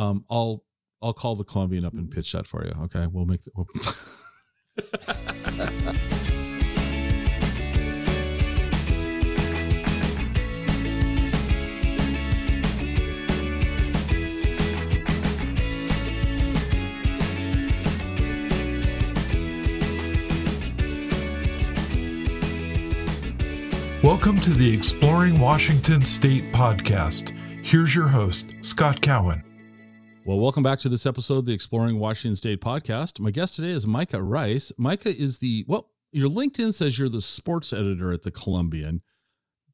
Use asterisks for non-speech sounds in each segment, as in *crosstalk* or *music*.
Um, I'll I'll call the Columbian up and pitch that for you. Okay, we'll make. The, we'll *laughs* Welcome to the Exploring Washington State podcast. Here's your host, Scott Cowan. Well, welcome back to this episode of the Exploring Washington State podcast. My guest today is Micah Rice. Micah is the, well, your LinkedIn says you're the sports editor at the Columbian,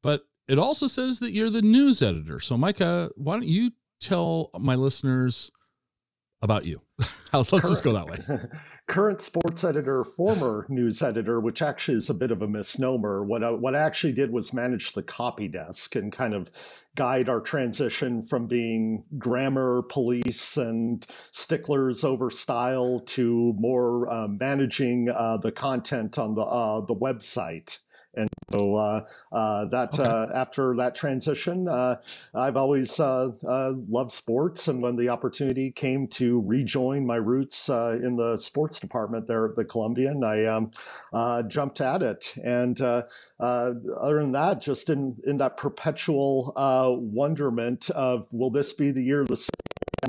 but it also says that you're the news editor. So, Micah, why don't you tell my listeners about you? *laughs* Let's just go that way. *laughs* Current sports editor, former news editor, which actually is a bit of a misnomer. What I, what I actually did was manage the copy desk and kind of guide our transition from being grammar police and sticklers over style to more uh, managing uh, the content on the uh, the website. And so uh, uh, that okay. uh, after that transition, uh, I've always uh, loved sports, and when the opportunity came to rejoin my roots in the sports department there at the Columbian, I um, jumped at it. And other than that, just in in that perpetual wonderment of will this be the year the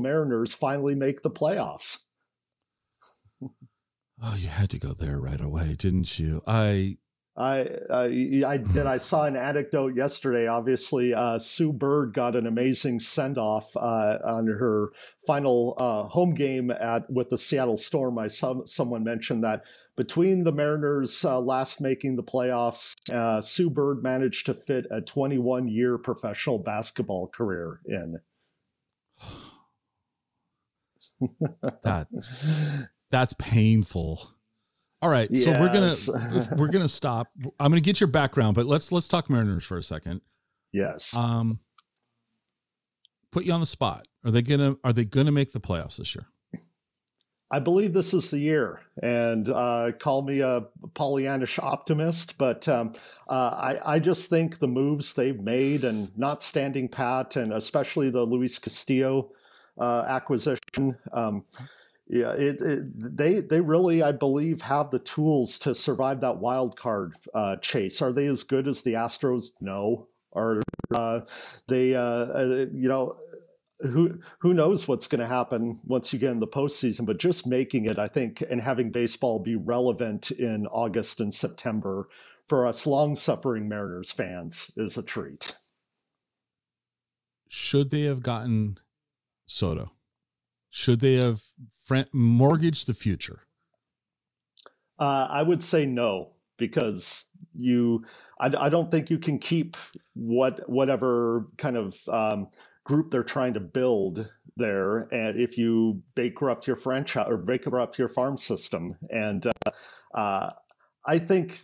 Mariners finally make the playoffs? Oh, you had to go there right away, didn't you? I I, I, I and I saw an anecdote yesterday. Obviously, uh, Sue Bird got an amazing send off uh, on her final uh, home game at with the Seattle Storm. I saw someone mentioned that between the Mariners uh, last making the playoffs, uh, Sue Bird managed to fit a 21 year professional basketball career in. that's that's painful. All right, yes. so we're gonna *laughs* we're gonna stop. I'm gonna get your background, but let's let's talk Mariners for a second. Yes. Um, put you on the spot. Are they gonna Are they gonna make the playoffs this year? I believe this is the year, and uh, call me a Pollyannish optimist, but um, uh, I, I just think the moves they've made and not standing pat, and especially the Luis Castillo uh, acquisition. Um, yeah, it, it, they they really, I believe, have the tools to survive that wild card uh, chase. Are they as good as the Astros? No. Are uh, they? Uh, uh you know, who who knows what's going to happen once you get in the postseason? But just making it, I think, and having baseball be relevant in August and September for us long-suffering Mariners fans is a treat. Should they have gotten Soto? Should they have mortgaged the future? Uh, I would say no because you. I, I, don't think you can keep what whatever kind of um, group they're trying to build there, and if you bankrupt your franchise or bankrupt your farm system, and uh, uh, I think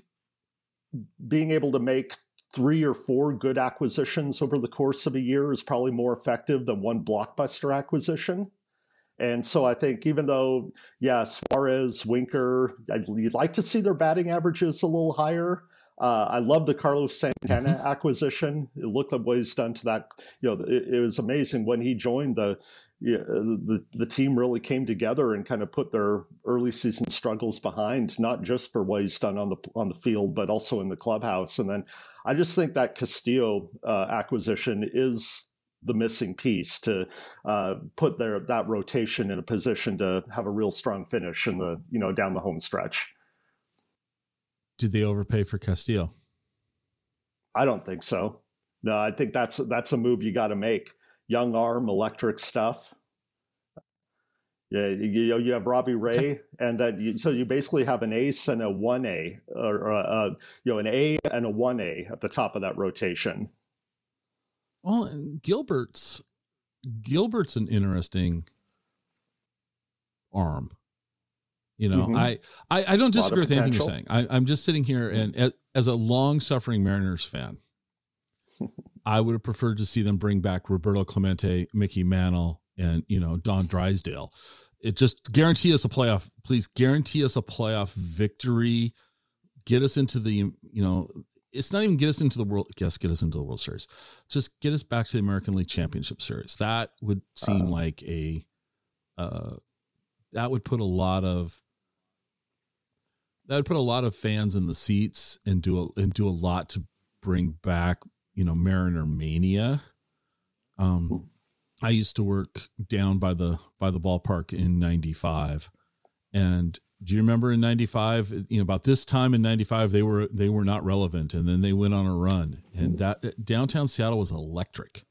being able to make three or four good acquisitions over the course of a year is probably more effective than one blockbuster acquisition. And so I think even though, yeah, Suarez, Winker, you'd like to see their batting averages a little higher. Uh, I love the Carlos Santana mm-hmm. acquisition. It looked at what he's done to that. You know, it, it was amazing when he joined the, you know, the the team really came together and kind of put their early season struggles behind, not just for what he's done on the on the field, but also in the clubhouse. And then I just think that Castillo uh, acquisition is the missing piece to uh, put their that rotation in a position to have a real strong finish in the you know down the home stretch. Did they overpay for Castillo? I don't think so. No, I think that's that's a move you got to make. Young arm, electric stuff. Yeah, you, know, you have Robbie Ray, and that you, so you basically have an ace and a one A, or uh, you know an A and a one A at the top of that rotation. Well, Gilbert's Gilbert's an interesting arm. You know, mm-hmm. I, I, I don't disagree with anything you're saying. I, am just sitting here and as, as a long suffering Mariners fan, *laughs* I would have preferred to see them bring back Roberto Clemente, Mickey Mantle, and you know Don Drysdale. It just guarantee us a playoff. Please guarantee us a playoff victory. Get us into the you know it's not even get us into the world. Guess get us into the World Series. Just get us back to the American League Championship Series. That would seem uh, like a uh, that would put a lot of that would put a lot of fans in the seats and do a and do a lot to bring back you know Mariner mania. Um, I used to work down by the by the ballpark in '95, and do you remember in 95 you know about this time in 95 they were they were not relevant and then they went on a run and that downtown seattle was electric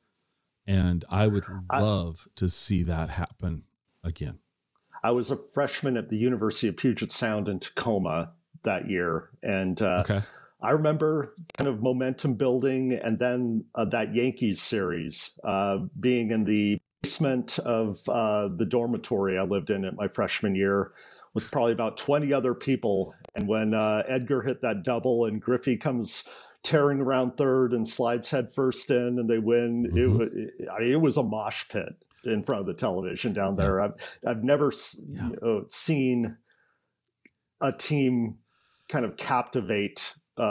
and i would love I, to see that happen again i was a freshman at the university of puget sound in tacoma that year and uh, okay. i remember kind of momentum building and then uh, that yankees series uh, being in the basement of uh, the dormitory i lived in at my freshman year with probably about 20 other people. And when uh, Edgar hit that double and Griffey comes tearing around third and slides headfirst in and they win, mm-hmm. it, it, it, was a mosh pit in front of the television down there. I've, I've never yeah. you know, seen a team kind of captivate uh,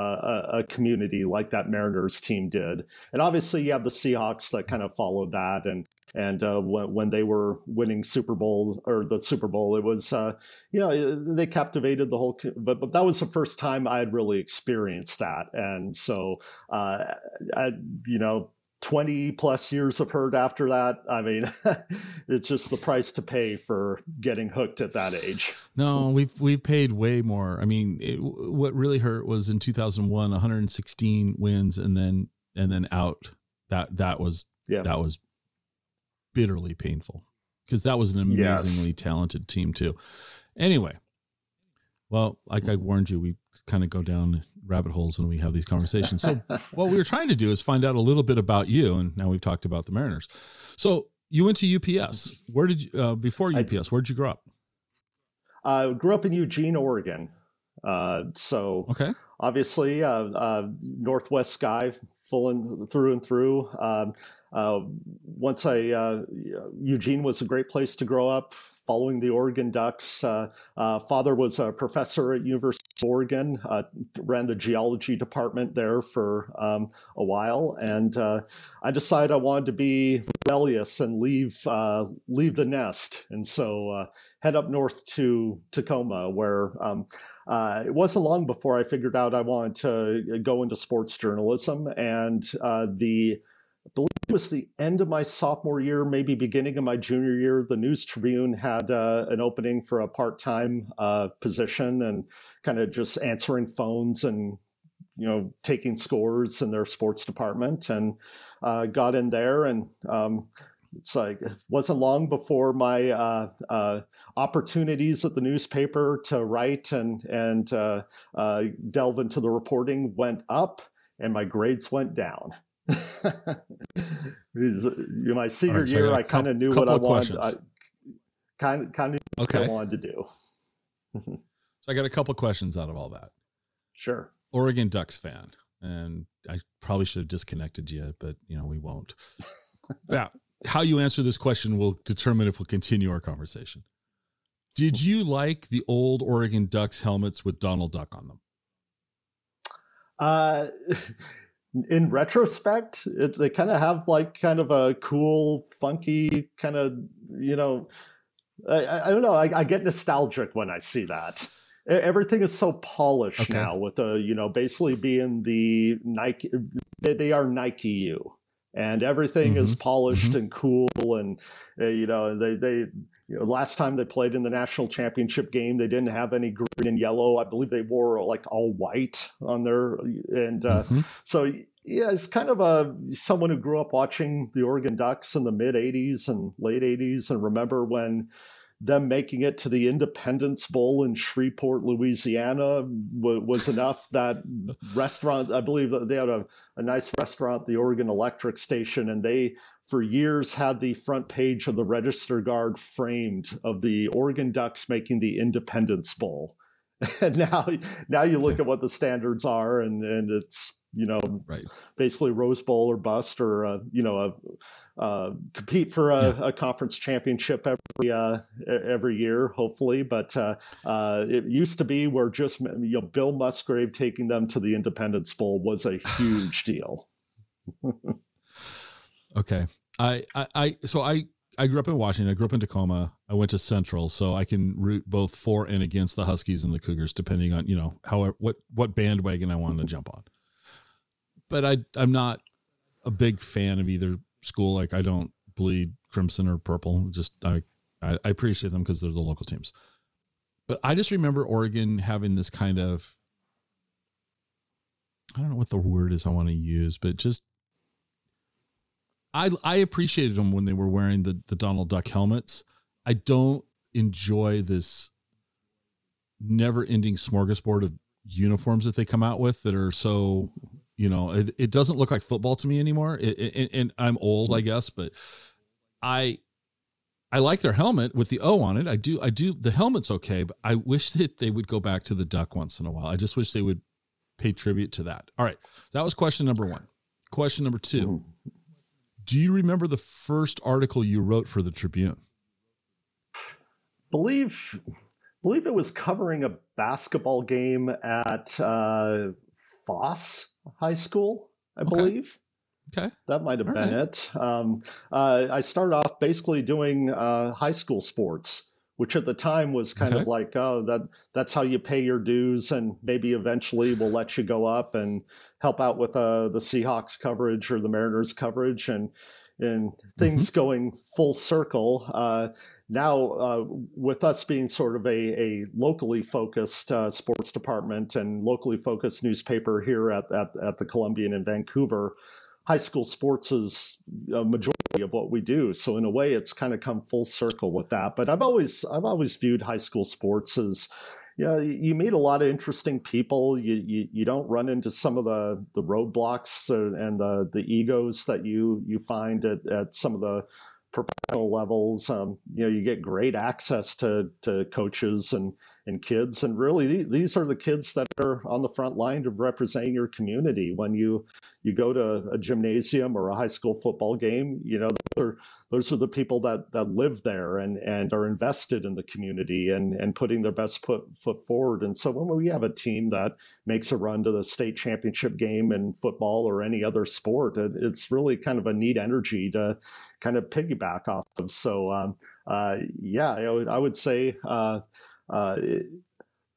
a, a, community like that Mariners team did. And obviously, you have the Seahawks that kind of followed that, and and uh, when, when they were winning Super Bowl or the Super Bowl, it was uh, you know they captivated the whole. But but that was the first time I had really experienced that, and so uh, I, you know 20 plus years of hurt after that. I mean, *laughs* it's just the price to pay for getting hooked at that age. No, we've we've paid way more. I mean, it, what really hurt was in 2001, 116 wins and then and then out. That that was yeah. that was bitterly painful because that was an amazingly yes. talented team too. Anyway, well, like I warned you, we kind of go down rabbit holes when we have these conversations. So, *laughs* what we were trying to do is find out a little bit about you, and now we've talked about the Mariners. So, you went to UPS. Where did you uh, before UPS? Where did you grow up? I uh, grew up in Eugene, Oregon. Uh, so, okay, obviously, uh, uh Northwest guy, full and through and through. Um, uh, once I Eugene was a great place to grow up following the Oregon Ducks. Uh, uh, father was a professor at University of Oregon, uh, ran the geology department there for um, a while, and uh, I decided I wanted to be rebellious and leave uh, leave the nest, and so uh, head up north to Tacoma, where. Um, it wasn't long before I figured out I wanted to go into sports journalism, and the I believe it was the end of my sophomore year, maybe beginning of my junior year. The News Tribune had uh, an opening for a part time uh, position and kind of just answering phones and you know taking scores in their sports department and uh, got in there and um, it's like it wasn't long before my uh, uh, opportunities at the newspaper to write and and uh, uh delve into the reporting went up and my grades went down *laughs* my senior right, so year, I, I kind of knew what I wanted. I kind of kind of okay. I wanted to do. *laughs* so I got a couple questions out of all that. Sure. Oregon Ducks fan, and I probably should have disconnected you, but you know we won't. *laughs* yeah, how you answer this question will determine if we'll continue our conversation. Did you like the old Oregon Ducks helmets with Donald Duck on them? Uh in retrospect, it, they kind of have like kind of a cool, funky kind of, you know, I, I don't know. I, I, get nostalgic when I see that. Everything is so polished okay. now with the, you know, basically being the Nike, they, they are Nike U and everything mm-hmm. is polished mm-hmm. and cool and uh, you know they they you know last time they played in the national championship game they didn't have any green and yellow i believe they wore like all white on their and uh, mm-hmm. so yeah it's kind of a someone who grew up watching the oregon ducks in the mid 80s and late 80s and remember when them making it to the Independence Bowl in Shreveport, Louisiana, w- was enough. That restaurant, I believe they had a, a nice restaurant, the Oregon Electric Station, and they for years had the front page of the Register Guard framed of the Oregon Ducks making the Independence Bowl. *laughs* and now now you look at what the standards are and and it's you know right basically rose bowl or bust or uh, you know a, uh, compete for a, yeah. a, conference championship every uh, every year hopefully but uh, uh, it used to be where just you know bill musgrave taking them to the independence bowl was a huge deal *laughs* okay I, I i so i I grew up in Washington. I grew up in Tacoma. I went to Central, so I can root both for and against the Huskies and the Cougars, depending on you know how what what bandwagon I wanted to jump on. But I I'm not a big fan of either school. Like I don't bleed crimson or purple. Just I I, I appreciate them because they're the local teams. But I just remember Oregon having this kind of I don't know what the word is I want to use, but just I I appreciated them when they were wearing the the Donald Duck helmets. I don't enjoy this never ending smorgasbord of uniforms that they come out with that are so you know it, it doesn't look like football to me anymore. It, it, and i'm old i guess but i i like their helmet with the o on it. I do i do the helmet's okay but i wish that they would go back to the duck once in a while. I just wish they would pay tribute to that. All right. That was question number one. Question number two mm-hmm. Do you remember the first article you wrote for the Tribune? Believe believe it was covering a basketball game at uh, Foss High School, I okay. believe. Okay. That might have All been right. it. Um, uh, I started off basically doing uh, high school sports, which at the time was kind okay. of like, oh, that that's how you pay your dues, and maybe eventually we'll let you go up and help out with uh, the Seahawks coverage or the Mariners coverage, and and things mm-hmm. going full circle. Uh, now, uh, with us being sort of a, a locally focused uh, sports department and locally focused newspaper here at, at, at the Columbian in Vancouver, high school sports is a majority of what we do. So in a way, it's kind of come full circle with that. But I've always I've always viewed high school sports as yeah, you meet a lot of interesting people. You, you, you don't run into some of the, the roadblocks and the, the egos that you, you find at, at some of the professional levels. Um, you know, you get great access to, to coaches and, and kids. And really, these are the kids that are on the front line of representing your community. When you you go to a gymnasium or a high school football game, you know those are, those are the people that that live there and and are invested in the community and and putting their best foot foot forward. And so when we have a team that makes a run to the state championship game in football or any other sport, it, it's really kind of a neat energy to kind of piggyback off of. So um, uh, yeah, I would, I would say. Uh, uh,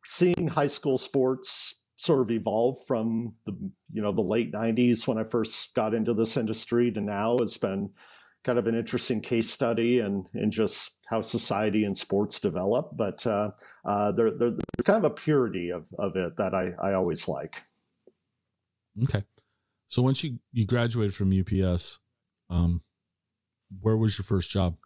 seeing high school sports sort of evolve from the you know the late 90s when i first got into this industry to now has been kind of an interesting case study and in, just how society and sports develop. But uh, uh, there, there, there's kind of a purity of, of it that I, I always like. Okay. So once you, you graduated from ups um, where was your first job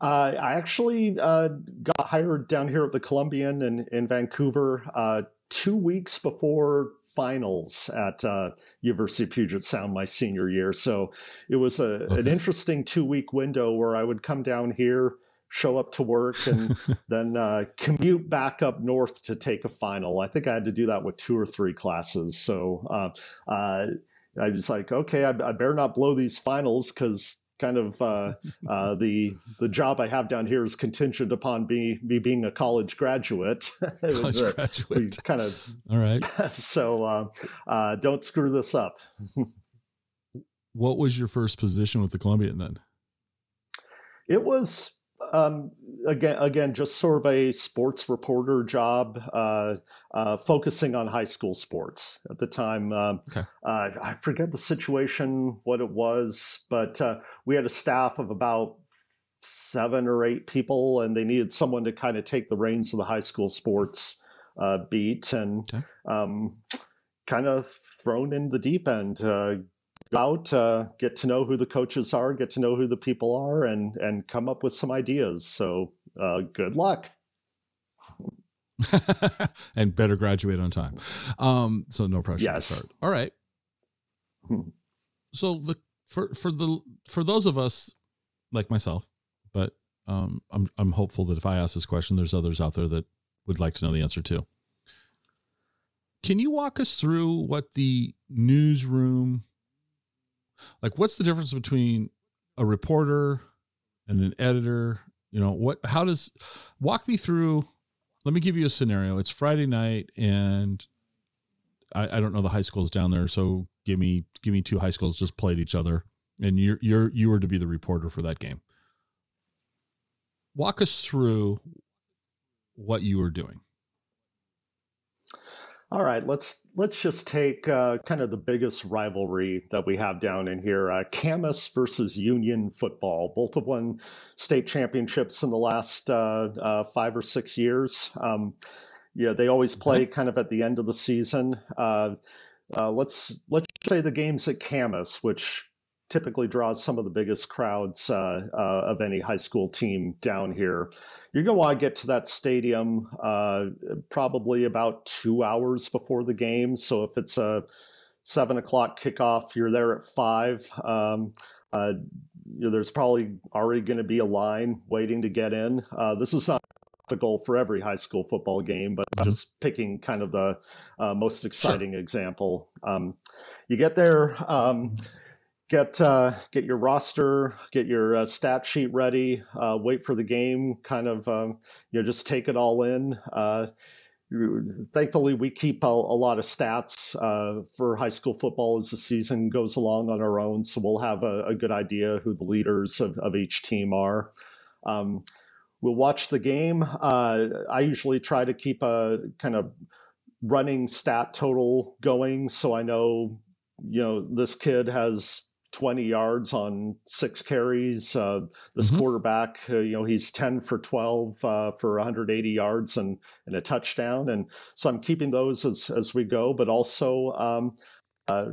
uh, I actually uh, got hired down here at the Columbian in, in Vancouver uh, two weeks before finals at uh, University of Puget Sound my senior year. So it was a, okay. an interesting two week window where I would come down here, show up to work, and *laughs* then uh, commute back up north to take a final. I think I had to do that with two or three classes. So uh, I was like, okay, I, I better not blow these finals because kind of uh, uh, the the job I have down here is contingent upon me me being a college graduate. *laughs* college a, graduate, kind of. All right. *laughs* so uh, uh, don't screw this up. what was your first position with the Columbian then? It was um, again, again, just sort of a sports reporter job, uh, uh, focusing on high school sports at the time. Um, okay. uh, I forget the situation, what it was, but uh, we had a staff of about seven or eight people, and they needed someone to kind of take the reins of the high school sports uh, beat, and okay. um, kind of thrown in the deep end uh, out, uh, get to know who the coaches are, get to know who the people are, and and come up with some ideas. So uh, good luck. *laughs* and better graduate on time. Um, so no pressure yes. to start. All right. Hmm. So the for for the for those of us like myself, but um, I'm I'm hopeful that if I ask this question, there's others out there that would like to know the answer too. Can you walk us through what the newsroom like what's the difference between a reporter and an editor? You know, what how does walk me through let me give you a scenario. It's Friday night and I, I don't know the high schools down there, so give me give me two high schools just played each other and you're you're you were to be the reporter for that game. Walk us through what you were doing. All right, let's let's just take uh, kind of the biggest rivalry that we have down in here: uh, Camas versus Union football. Both have won state championships in the last uh, uh five or six years. Um, yeah, they always play kind of at the end of the season. Uh, uh, let's let's say the games at Camas, which typically draws some of the biggest crowds uh, uh, of any high school team down here. You're going to want to get to that stadium uh, probably about two hours before the game. So if it's a seven o'clock kickoff, you're there at five. Um, uh, you know, there's probably already going to be a line waiting to get in. Uh, this is not the goal for every high school football game, but just picking kind of the uh, most exciting sure. example. Um, you get there. Um, get uh, get your roster, get your uh, stat sheet ready, uh, wait for the game, kind of um, you know just take it all in. Uh, thankfully, we keep a, a lot of stats uh, for high school football as the season goes along on our own, so we'll have a, a good idea who the leaders of, of each team are. Um, we'll watch the game. Uh, I usually try to keep a kind of running stat total going, so I know you know this kid has 20 yards on six carries. Uh, this mm-hmm. quarterback, uh, you know, he's 10 for 12 uh, for 180 yards and, and a touchdown. And so I'm keeping those as, as we go, but also um, uh,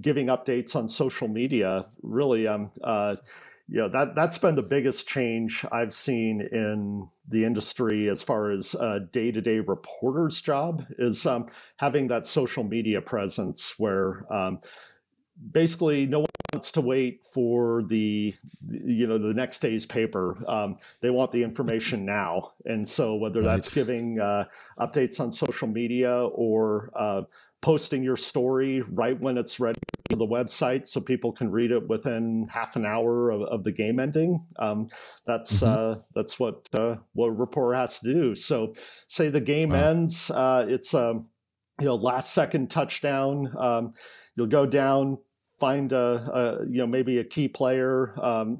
giving updates on social media. Really, um, uh, you know, that, that's been the biggest change I've seen in the industry as far as day to day reporter's job is um, having that social media presence where um, basically no one wants to wait for the you know the next day's paper um, they want the information *laughs* now and so whether right. that's giving uh, updates on social media or uh, posting your story right when it's ready for the website so people can read it within half an hour of, of the game ending um, that's mm-hmm. uh, that's what uh, what a reporter has to do so say the game wow. ends uh, it's a um, you know last second touchdown um, you'll go down find a, a, you know maybe a key player um,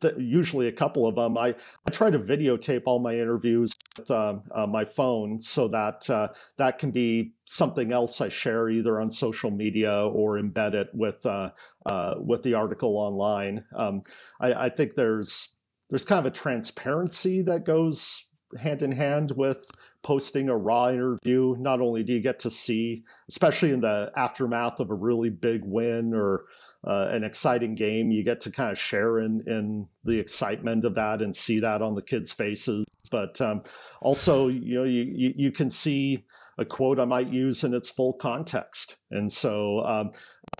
th- usually a couple of them I, I try to videotape all my interviews with uh, uh, my phone so that uh, that can be something else I share either on social media or embed it with uh, uh, with the article online. Um, I, I think there's there's kind of a transparency that goes hand in hand with posting a raw interview. Not only do you get to see, especially in the aftermath of a really big win or uh, an exciting game, you get to kind of share in in the excitement of that and see that on the kids' faces. But um, also, you know, you, you, you can see a quote I might use in its full context. And so, um,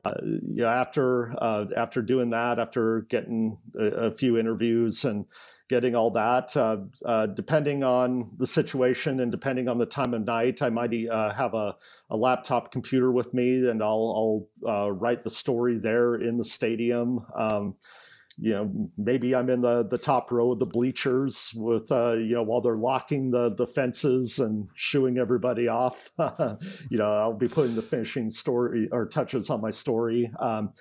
uh, yeah, after uh, after doing that, after getting a, a, few interviews and getting all that. Uh, uh, depending on the situation and depending on the time of night, I might uh, have a, a, laptop computer with me and I'll, I'll uh, write the story there in the stadium. Um, you know, maybe I'm in the, the top row of the bleachers with, uh, you know, while they're locking the, the fences and shooing everybody off. *laughs* you know, I'll be putting the finishing story or touches on my story. Um,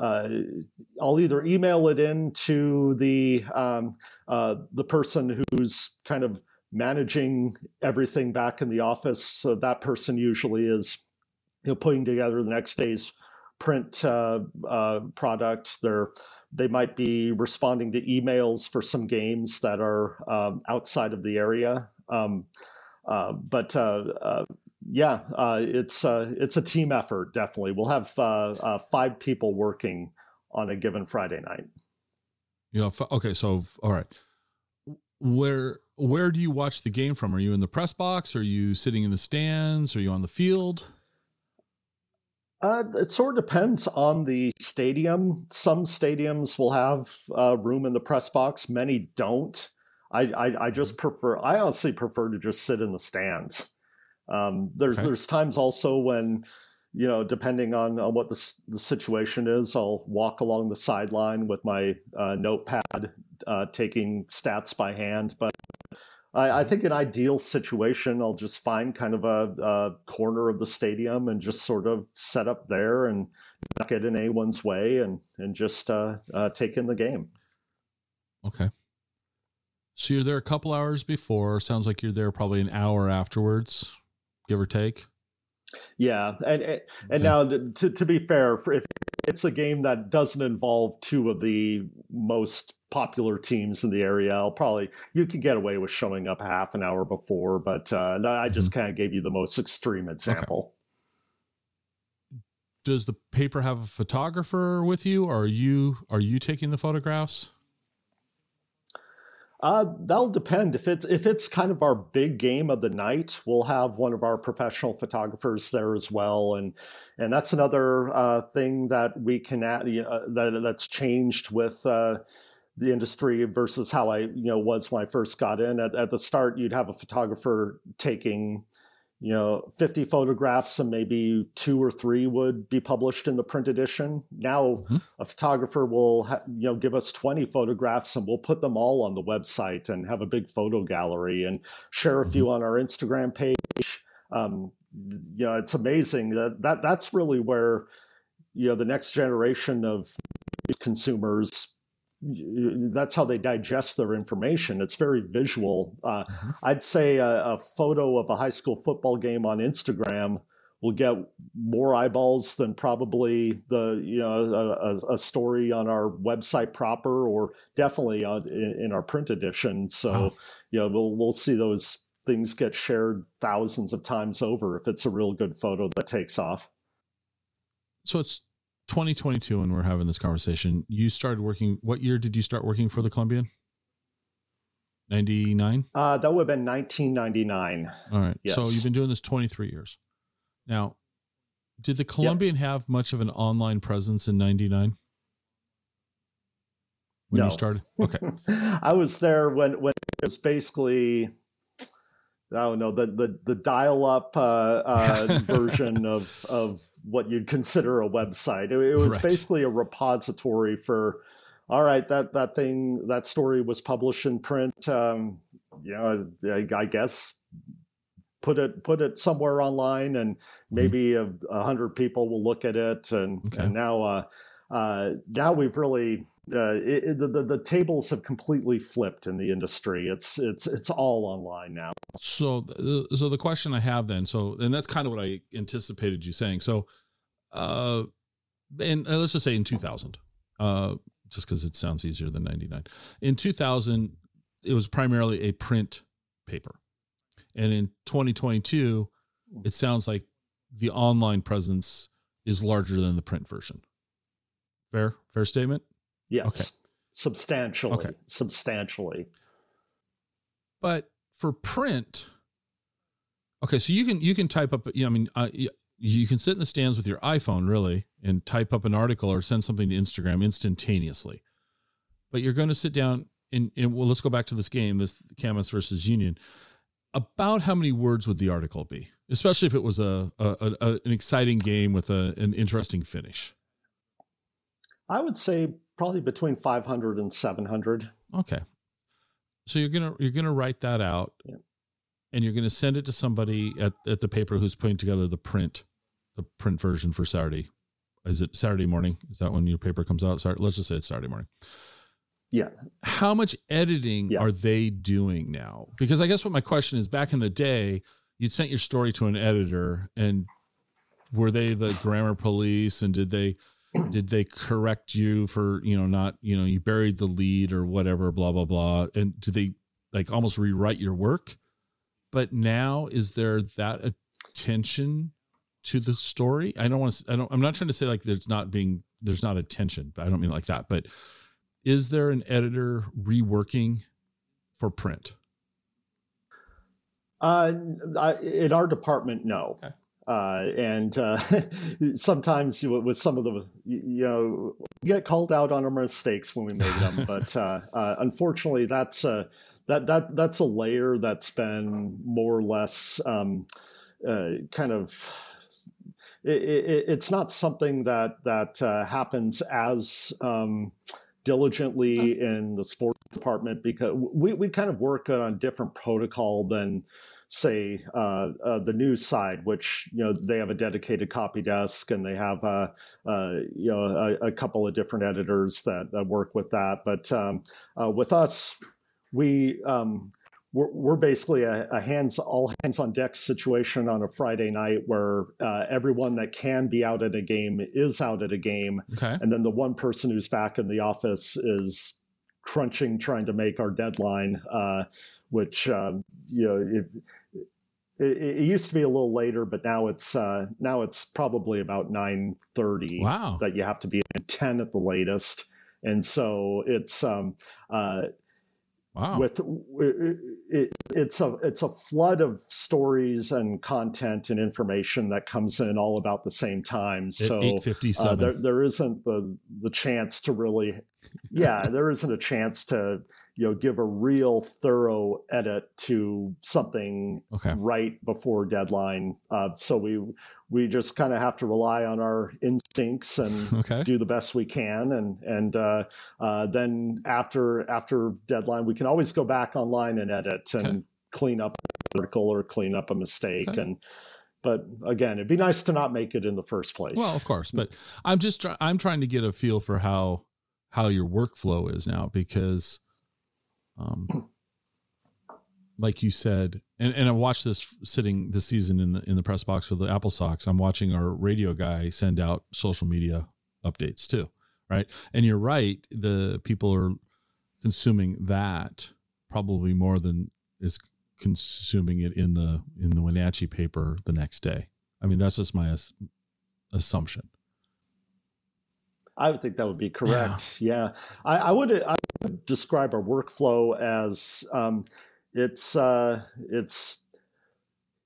uh, I'll either email it in to the um, uh, the person who's kind of managing everything back in the office. So that person usually is you know, putting together the next day's print uh, uh product. They're they might be responding to emails for some games that are um, outside of the area. Um, uh, but uh, yeah, uh, it's uh, it's a team effort. Definitely, we'll have uh, uh five people working on a given Friday night. Yeah. Okay. So all right, where where do you watch the game from? Are you in the press box? Are you sitting in the stands? Are you on the field? Uh, it sort of depends on the stadium. Some stadiums will have uh, room in the press box. Many don't. I, I, I just prefer. I honestly prefer to just sit in the stands. Um, there's Okay. there's times also when you know depending on, on what the, the situation is i'll walk along the sideline with my uh, notepad uh, taking stats by hand but I, I think an ideal situation i'll just find kind of a, a corner of the stadium and just sort of set up there and not get in anyone's way and and just uh, uh, take in the game Okay. So you're there a couple hours before. Sounds like you're there probably an hour afterwards, give or take. Yeah, and and, and now to to be fair, for if it's a game that doesn't involve two of the most popular teams in the area, I'll probably you can get away with showing up half an hour before. But uh, I just kind of gave you the most extreme example. Does the paper have a photographer with you? Or are you are you taking the photographs? Uh, that'll depend. If it's if it's kind of our big game of the night, we'll have one of our professional photographers there as well, and and that's another uh, thing that we can add uh, that that's changed with uh, the industry versus how I you know was when I first got in. At, at the start, you'd have a photographer taking you know 50 photographs and maybe two or three would be published in the print edition. Now Mhm. a photographer will ha- you know give us 20 photographs and we'll put them all on the website and have a big photo gallery and share a few on our instagram page. Um, you know it's amazing that, that that's really where you know the next generation of consumers that's how they digest their information. It's very visual. Uh, Mhm. i'd say a, a photo of a high school football game on instagram will get more eyeballs than probably the you know a, a, story on our website proper or definitely on, in, in our print edition. So you know we'll, we'll see those things get shared thousands of times over if it's a real good photo that takes off. So it's 2022 when we're having this conversation. You started working. What year did you start working for the Columbian? 99. uh, that would have been 1999 All right. So you've been doing this 23 years. Now, did the Columbian have much of an online presence in 99? When No. you started? *laughs* Okay. I was there when when it was basically I don't know the the, the dial up uh, uh, *laughs* version of of what you'd consider a website. It, it was Right. basically a repository for. All right, that that thing that story was published in print. Um, you know, I, I guess put it put it somewhere online, and maybe a, a hundred people will look at it. And, Okay. and now uh, uh, now we've really uh, it, the, the the tables have completely flipped in the industry. It's it's it's all online now. So, so the question I have then, so, and that's kind of what I anticipated you saying. So, uh, and uh, let's just say in 2000, uh, just because it sounds easier than 99. In 2000, it was primarily a print paper. And in 2022, it sounds like the online presence is larger than the print version. Fair, fair statement. Yes, Okay. substantially, Okay. substantially. But for print, okay, so you can you can type up. You know, I mean, uh, you, you can sit in the stands with your iPhone really and type up an article or send something to Instagram instantaneously. But you're going to sit down and, and well, let's go back to this game, this Camas versus Union. About how many words would the article be, especially if it was a, a, a an exciting game with a, an interesting finish? I would say probably between 500 and 700. Okay. So you're gonna you're gonna write that out, Yeah. and you're gonna send it to somebody at, at the paper who's putting together the print, the print version for Saturday. Is it Saturday morning? Is that when your paper comes out? Sorry, let's just say it's Saturday morning. Yeah. How much editing Yeah. are they doing now? Because I guess what my question is, back in the day, you'd sent your story to an editor, and were they the grammar police? And did they did they correct you for you know not you know you buried the lead or whatever blah blah blah and do they like almost rewrite your work but now is there that attention to the story i don't want to i don't i'm not trying to say like there's not being there's not attention but i don't mean like that but is there an editor reworking for print Uh, I, in our department, no. Okay. Uh, and uh, *laughs* sometimes with some of the, you know, get called out on our mistakes when we make them. *laughs* but uh, uh, unfortunately, that's a, that, that, that's a layer that's been more or less um, uh, kind of it, it, it's not something that that uh, happens as um, diligently in the sports department because we, we kind of work on a different protocol than say uh, uh, the news side, which you know they have a dedicated copy desk and they have uh, uh you know a, a, couple of different editors that, that work with that. But um, uh, with us, we um, we're, we're basically a, a, hands all hands on deck situation on a Friday night where uh, everyone that can be out at a game is out at a game, okay. and then the one person who's back in the office is crunching, trying to make our deadline, uh, which um, you know. It, it, it, used to be a little later, but now it's uh, now it's probably about nine thirty. Wow! That you have to be at ten at the latest, and so it's um, uh, Wow. With it, it's a it's a flood of stories and content and information that comes in all about the same time. So eight fifty seven, uh, there, there isn't the the chance to really, yeah, there isn't a chance to you know give a real thorough edit to something okay. right before deadline. Uh, so we we just kind of have to rely on our instincts and *laughs* okay. do the best we can and and uh, uh, then after after deadline we can always go back online and edit and okay. clean up an article or clean up a mistake and but again it'd be nice to not make it in the first place well of course but i'm just try- i'm trying to get a feel for how how your workflow is now because um *clears throat* like you said, and, and I watched this sitting this season in the in the press box for the Apple Sox. I'm watching our radio guy send out social media updates too, right? And you're right, the people are consuming that probably more than is consuming it in the in the Wenatchee paper the next day. I mean, that's just my assumption. I would think that would be *laughs* correct. Yeah, yeah. I, I, would I would describe our workflow as um, it's uh, it's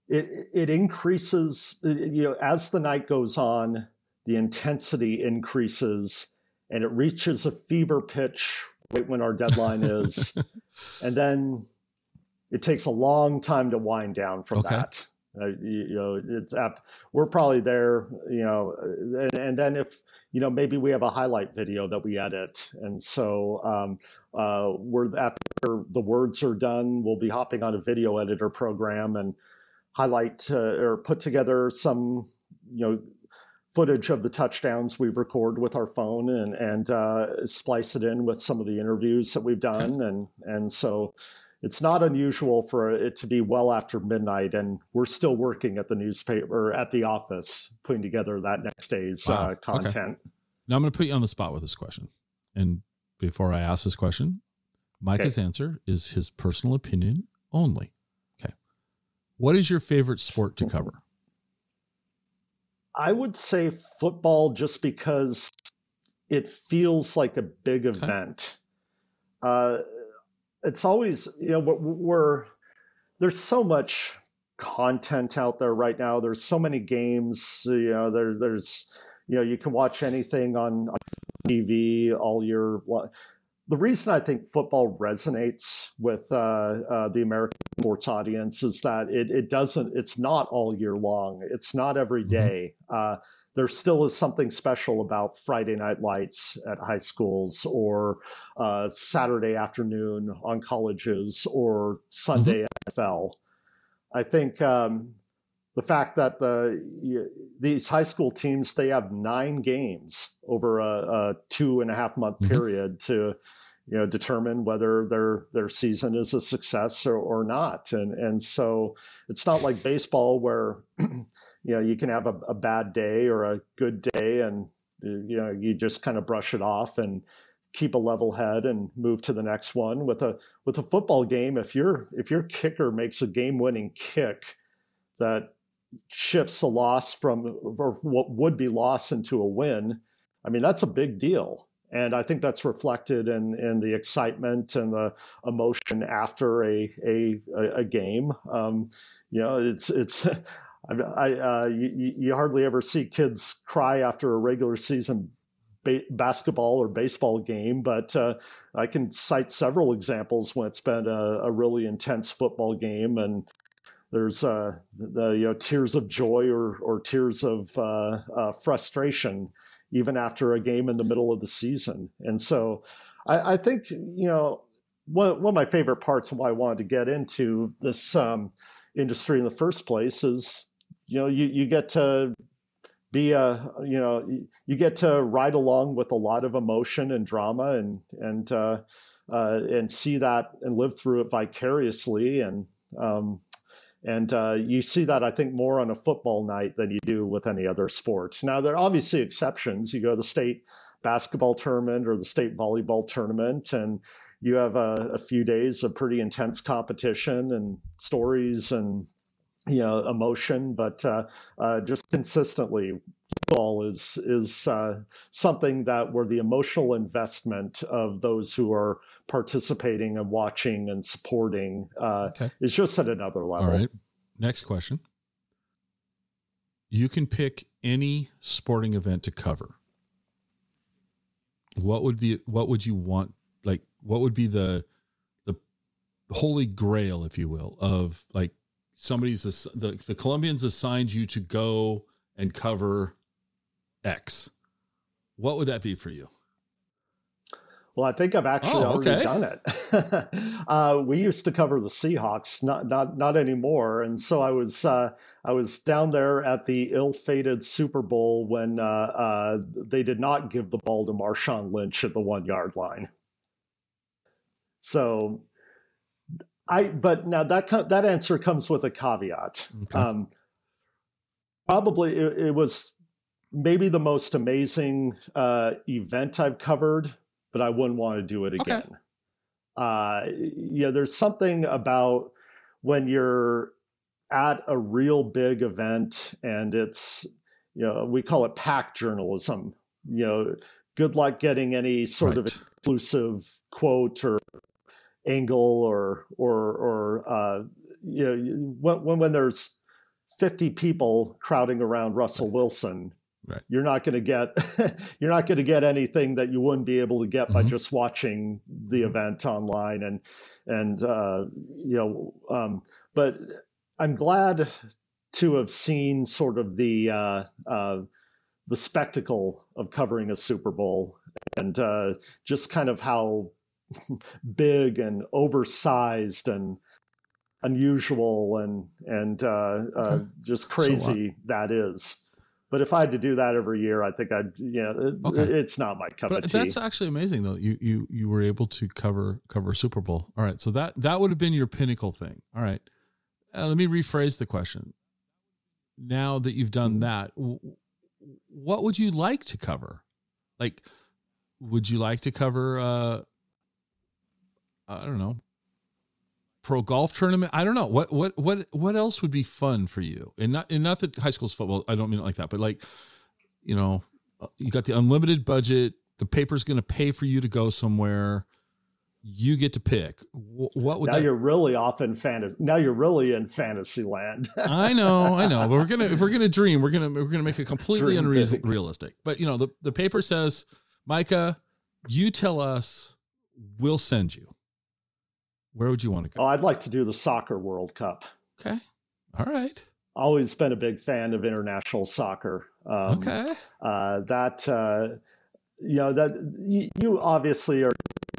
it it increases you know as the night goes on the intensity increases and it reaches a fever pitch right when our deadline is *laughs* and then it takes a long time to wind down from okay. that uh, you, you, know it's apt we're probably there you know and, and then if you know, maybe we have a highlight video that we edit. And so um, uh, we're after the words are done, we'll be hopping on a video editor program and highlight uh, or put together some, you know, footage of the touchdowns we record with our phone and and uh, splice it in with some of the interviews that we've done. And and so it's not unusual for it to be well after midnight and we're still working at the newspaper at the office putting together that next day's wow. uh, content okay. now i'm going to put you on the spot with this question and before i ask this question micah's okay. answer is his personal opinion only okay what is your favorite sport to cover i would say football just because it feels like a big event okay. uh, it's always you know we're, we're there's so much content out there right now. There's so many games. You know, there, there's you know you can watch anything on, on TV all year. The reason I think football resonates with uh, uh, the American sports audience is that it, it doesn't. It's not all year long. It's not every mm-hmm. Mm-hmm. Uh, there still is something special about Friday night lights at high schools or uh, Saturday afternoon on colleges or Sunday mm-hmm. NFL. I think um, the fact that the these high school teams they have nine games over a, a two and a half month mm-hmm. period to you know determine whether their their season is a success or, or not and and so it's not like baseball where *clears throat* you know you can have a, a bad day or a good day and you know you just kind of brush it off and keep a level head and move to the next one. With a with a football game if your if your kicker makes a game winning kick that shifts a loss from or what would be loss into a win i mean that's a big deal. And i think that's reflected in in the excitement and the emotion after a a, a game. Um, you know it's it's *laughs* I, uh, you, you hardly ever see kids cry after a regular season ba- basketball or baseball game, but uh, I can cite several examples when it's been a, a really intense football game and there's uh, the you know tears of joy or or tears of uh, uh, frustration even after a game in the middle of the season. And so I, I think you know one one of my favorite parts of why I wanted to get into this um, industry in the first place is you know you you get to be a you know you get to ride along with a lot of emotion and drama and and uh, uh, and see that and live through it vicariously and um, and uh, you see that I think more on a football night than you do with any other sport. Now there are obviously exceptions. You go to the state basketball tournament or the state volleyball tournament and you have a, a few days of pretty intense competition and stories and you know emotion, but uh, uh, just consistently, football is is uh, something that where the emotional investment of those who are participating and watching and supporting uh, okay. is just at another level. All right. Next question. You can pick any sporting event to cover. What would the what would you want like what would be the the holy grail if you will of like somebody's the the Columbians assigned you to go and cover X. What would that be for you? Well, I think I've actually oh, okay. already done it. *laughs* uh, we used to cover the Seahawks, not not not anymore, and so I was uh, I was down there at the ill-fated Super Bowl when uh, uh they did not give the ball to Marshawn Lynch at the one-yard line. So I but now that that answer comes with a caveat. Okay. Um, probably it, it, was maybe the most amazing uh, event I've covered, but I wouldn't want to do it again. Okay. Uh, yeah, there's something about when you're at a real big event and it's you know we call it pack journalism. You know, good luck getting any sort right. of exclusive quote or angle or or or uh, you know when when there's 50 people crowding around Russell Wilson right. you're not going to get *laughs* you're not going to get anything that you wouldn't be able to get mm-hmm. by just watching the mm-hmm. event online and and uh, you know um, but I'm glad to have seen sort of the uh, uh, the spectacle of covering a Super Bowl and uh, just kind of how *laughs* big and oversized and unusual and and uh, uh, just crazy so that is. But if I had to do that every year, I think I'd yeah, it, okay. it's not my cup but of tea. That's actually amazing though. You you you were able to cover cover Super Bowl. All right, so that that would have been your pinnacle thing. All right, uh, let me rephrase the question. Now that you've done that, what would you like to cover? Like, would you like to cover? Uh, I don't know, pro golf tournament. I don't know what what what what else would be fun for you, and not and not that high school's football. I don't mean it like that, but like you know, you got the unlimited budget. The paper's going to pay for you to go somewhere. You get to pick. What would now that... you're really off in fantasy. Now you're really in fantasy land. *laughs* I know, I know. But we're gonna if we're gonna dream, we're gonna we're gonna make it completely unrealistic. But you know, the the paper says, Micah, you tell us, we'll send you. Where would you want to go? Oh, I'd like to do the Soccer World Cup. Okay. All right. Always been a big fan of international soccer. Um, okay. Uh, that, uh, you know, that you, you obviously are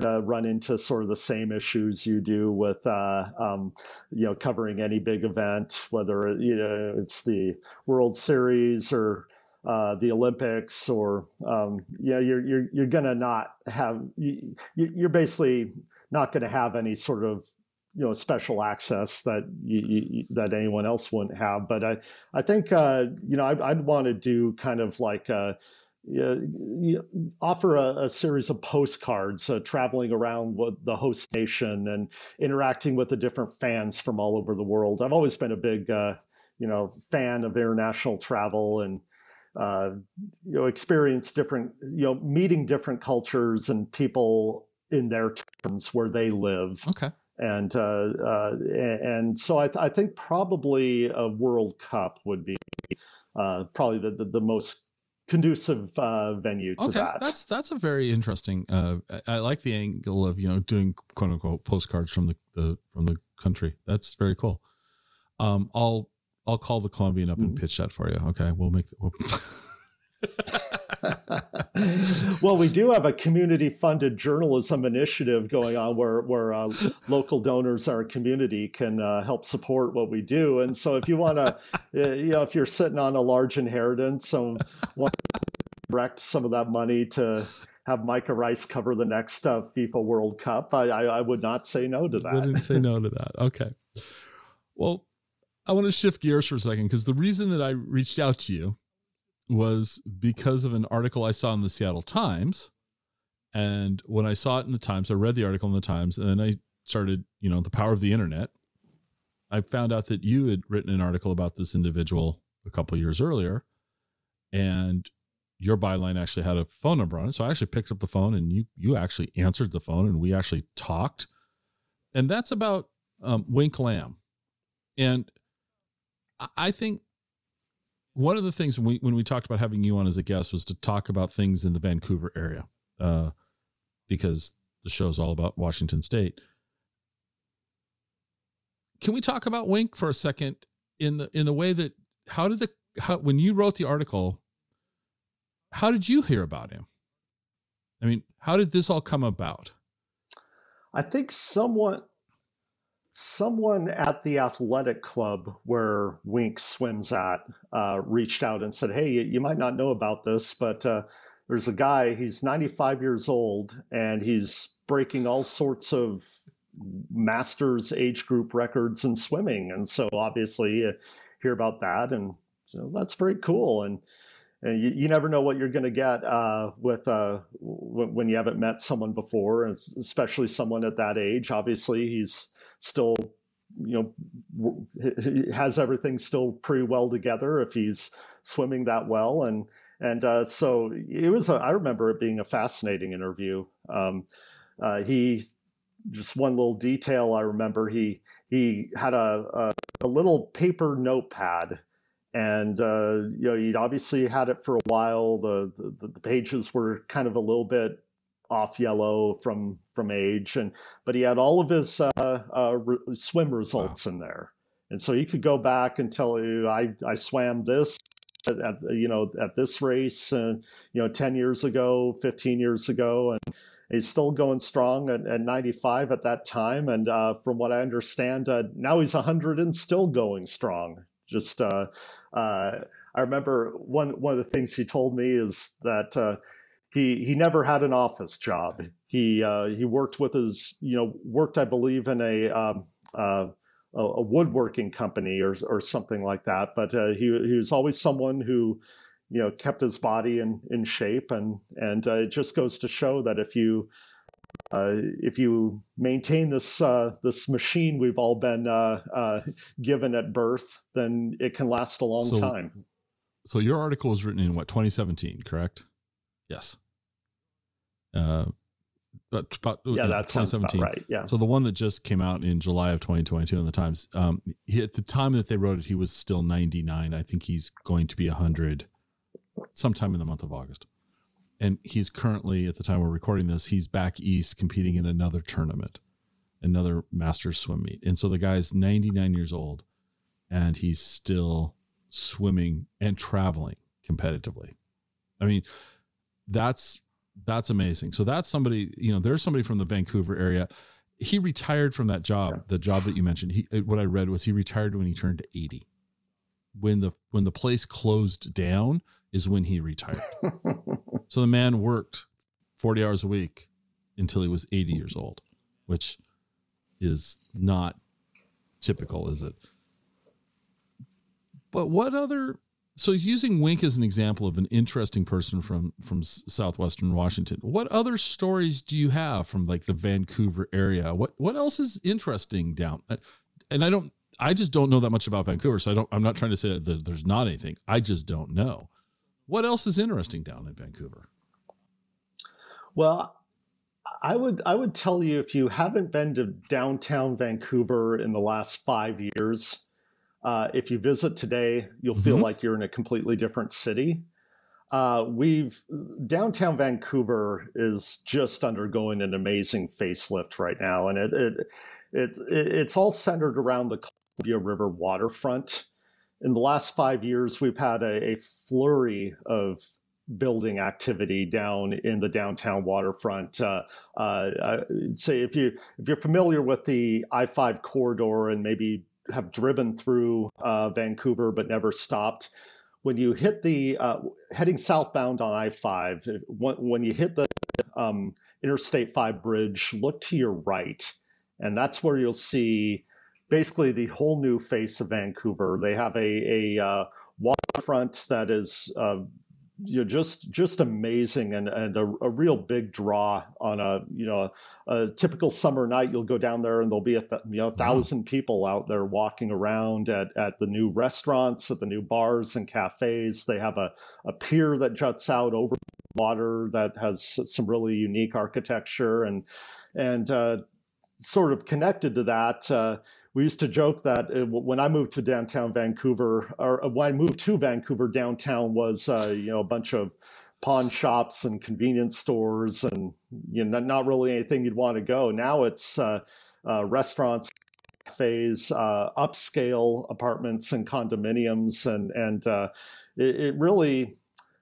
uh, run into sort of the same issues you do with uh, um, you know covering any big event, whether you know it's the World Series or uh, the Olympics, or um, you know you're you're you're gonna not have you, you're basically not going to have any sort of you know special access that you, you, that anyone else wouldn't have. But I I think uh, you know I'd, I'd want to do kind of like a, you offer a, a, series of postcards uh, traveling around the host nation and interacting with the different fans from all over the world. I've always been a big uh, you know fan of international travel and uh, you know experience different you know meeting different cultures and people in their terms where they live. Okay. and uh, uh, and so I, I, think probably a World Cup would be uh, probably the, the, the most conducive uh, venue to okay, that. That's that's a very interesting. Uh, I like the angle of you know doing quote unquote postcards from the, the from the country. That's very cool. Um, I'll I'll call the Columbian up mm-hmm. and pitch that for you. Okay, we'll make. We'll *laughs* *laughs* *laughs* well, we do have a community funded journalism initiative going on where, where uh, local donors, our community, can uh, help support what we do. And so, if you want to, uh, you know, if you're sitting on a large inheritance and want to direct some of that money to have Micah Rice cover the next uh, FIFA World Cup, I, I, I, would not say no to that. Wouldn't say no to that. Okay. Well, I want to shift gears for a second because the reason that I reached out to you was because of an article I saw in the Seattle Times. And when I saw it in the Times, I read the article in the Times, and then I started, you know, the power of the internet. I found out that you had written an article about this individual a couple years earlier, and your byline actually had a phone number on it. So I actually picked up the phone, and you you actually answered the phone, and we actually talked. And that's about um, Wink Lamb, and I think one of the things when we when we talked about having you on as a guest was to talk about things in the Vancouver area, uh, because the show's all about Washington State. Can we talk about Wink for a second in the in the way that how did the how when you wrote the article, how did you hear about him? I mean, how did this all come about? I think somewhat someone at the athletic club where Wink swims at uh, reached out and said, Hey, you might not know about this, but uh, there's a guy, he's 95 years old, and he's breaking all sorts of masters age group records in swimming. And so obviously, you hear about that, and so that's very cool. And and you, you, never know what you're going to get uh, with uh, w- when you haven't met someone before, especially someone at that age. Obviously, he's still you know has everything still pretty well together if he's swimming that well. And and uh, so it was a, I remember it being a fascinating interview. Um, uh, he just one little detail I remember he he had a, a, a little paper notepad and uh, you know he'd obviously had it for a while. The, the the pages were kind of a little bit off yellow from from age, and but he had all of his uh, uh, re- swim results wow. in there, and so he could go back and tell you, I I swam this. At, at you know at this race, uh, you know, ten years ago, fifteen years ago, and he's still going strong at, at 95 at that time. And uh, from what I understand, uh, now he's 100 and still going strong. Just uh, uh, I remember one one of the things he told me is that uh, he he never had an office job. He uh, he worked with his you know worked I believe in a um, uh, a woodworking company or or something like that. But uh, he he was always someone who you know kept his body in in shape and and uh, it just goes to show that if you uh, if you maintain this uh, this machine we've all been given at birth, then it can last a long so, time. So your article was written in what 2017, correct? Yes. Uh, but, but yeah, that 2017. right. Yeah. So the one that just came out in July of 2022 in the Times, um, he, at the time that they wrote it, he was still 99. I think he's going to be 100 sometime in the month of August. And he's currently, at the time we're recording this, he's back east competing in another tournament, another Masters swim meet. And so the guy's 99 years old and he's still swimming and traveling competitively. I mean, that's that's amazing. So that's somebody, you know, there's somebody from the Vancouver area. He retired from that job, the job that you mentioned. He uh, what I read was he retired when he turned 80. When the when the place closed down is when he retired. *laughs* so the man worked 40 hours a week until he was 80 years old, which is not typical, is it? But what other so using Wink as an example of an interesting person from from southwestern Washington, what other stories do you have from like the Vancouver area? What what else is interesting down? Uh, and I don't, I just don't know that much about Vancouver, so I don't. I'm not trying to say that there's not anything. I just don't know. What else is interesting down in Vancouver? Well, I would I would tell you if you haven't been to downtown Vancouver in the last five years, uh, if you visit today, you'll feel Mhm. like you're in a completely different city. Uh, we've downtown Vancouver is just undergoing an amazing facelift right now, and it, it, it, it it's all centered around the Columbia River waterfront. In the last five years, we've had a, a flurry of building activity down in the downtown waterfront. Uh, uh, I'd say if you if you're familiar with the I five corridor and maybe have driven through uh, Vancouver but never stopped, when you hit the uh, heading southbound on I five, when, you hit the um, Interstate five bridge, look to your right, and that's where you'll see basically the whole new face of Vancouver. They have a a uh, waterfront that is uh, you know just just amazing and and a, a real big draw on a you know a typical summer night. You'll go down there and there'll be a th- you know thousand people out there walking around at at the new restaurants at the new bars and cafes. They have a a pier that juts out over water that has some really unique architecture and and uh, sort of connected to that uh, we used to joke that uh, when I moved to downtown Vancouver, or uh, when I moved to Vancouver, downtown was uh, you know a bunch of pawn shops and convenience stores, and you know not really anything you'd want to go. Now it's uh, uh, restaurants, cafes, uh, upscale apartments and condominiums, and and uh, it, it really,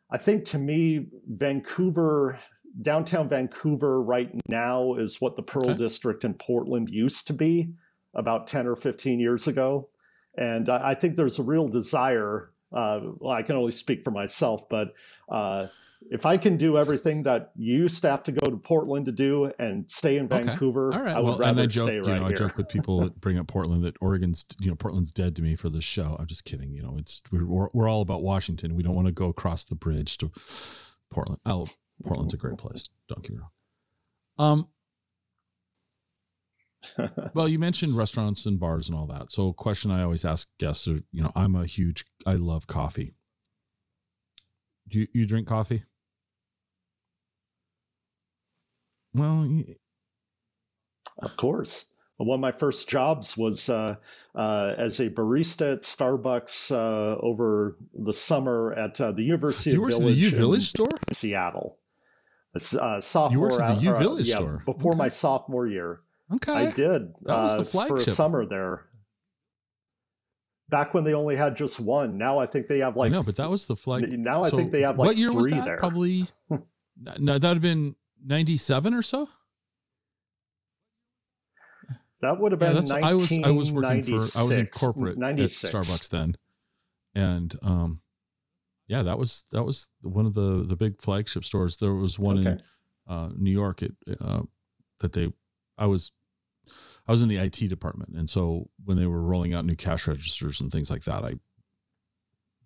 I think to me, Vancouver downtown Vancouver right now is what the Pearl Okay. District in Portland used to be about 10 or 15 years ago. And I, I think there's a real desire. Uh, well, I can only speak for myself, but uh, if I can do everything that you used to have to go to Portland to do and stay in Okay. Vancouver, All right. I would Well, rather and I joke, stay you right know, I joke with people that bring up Portland that Oregon's, you know, Portland's dead to me for this show. I'm just kidding. You know, it's we're we're, we're all about Washington. We don't want to go across the bridge to Portland. Oh, Portland's a great place. Don't get me wrong. Um. *laughs* Well, you mentioned restaurants and bars and all that. So, a question I always ask guests are, you know, I'm a huge, I love coffee. Do you, you drink coffee? Well, Of course. One of my first jobs was uh, uh, as a barista at Starbucks uh, over the summer at uh, the University you of worked at Village the U in Village store? Seattle. It's, Uh, sophomore, at the U uh, Village yeah, store? before Okay. my sophomore year. Okay. I did That was the uh, for a flagship. summer there. Back when they only had just one. Now I think they have like no, but that was the flag. now I think they have like what year three was that? there. Probably. *laughs* no, that would have been ninety-seven or so. that would have been that's. I was. I was working for. I was in 1996, corporate at Starbucks then, and um, yeah, that was that was one of the the big flagship stores. There was one in uh, New York. It uh, that they. I was. I was in the IT department, and so when they were rolling out new cash registers and things like that, I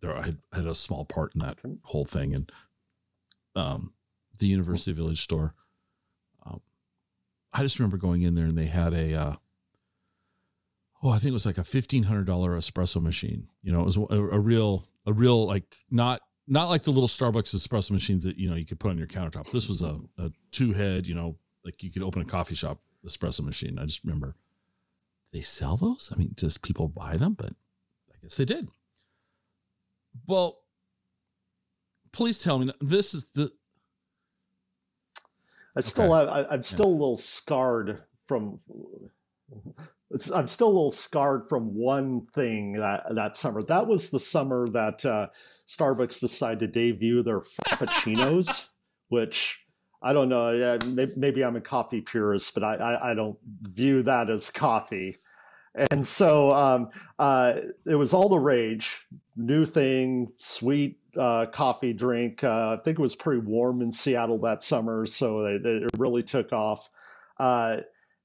there I had, had a small part in that whole thing, and um, the University Village store. Um, I just remember going in there, and they had a. Uh, oh, I think it was like a fifteen hundred dollar espresso machine. You know, it was a, a real, a real like not not like the little Starbucks espresso machines that you know you could put on your countertop. This was a, a two head, you know, like you could open a coffee shop espresso machine. I just remember, they sell those? I mean, does people buy them? But I guess they did. Well, please tell me this is the I still Okay. have, I, I'm still a little scarred from. It's, I'm still a little scarred from one thing that that summer. That was the summer that uh, Starbucks decided to debut their frappuccinos, *laughs* which I don't know. Yeah, maybe, I'm a coffee purist, but I, I, I don't view that as coffee. And so um, uh, it was all the rage, new thing, sweet uh, coffee drink. Uh, I think it was pretty warm in Seattle that summer, so they, it really took off. Uh,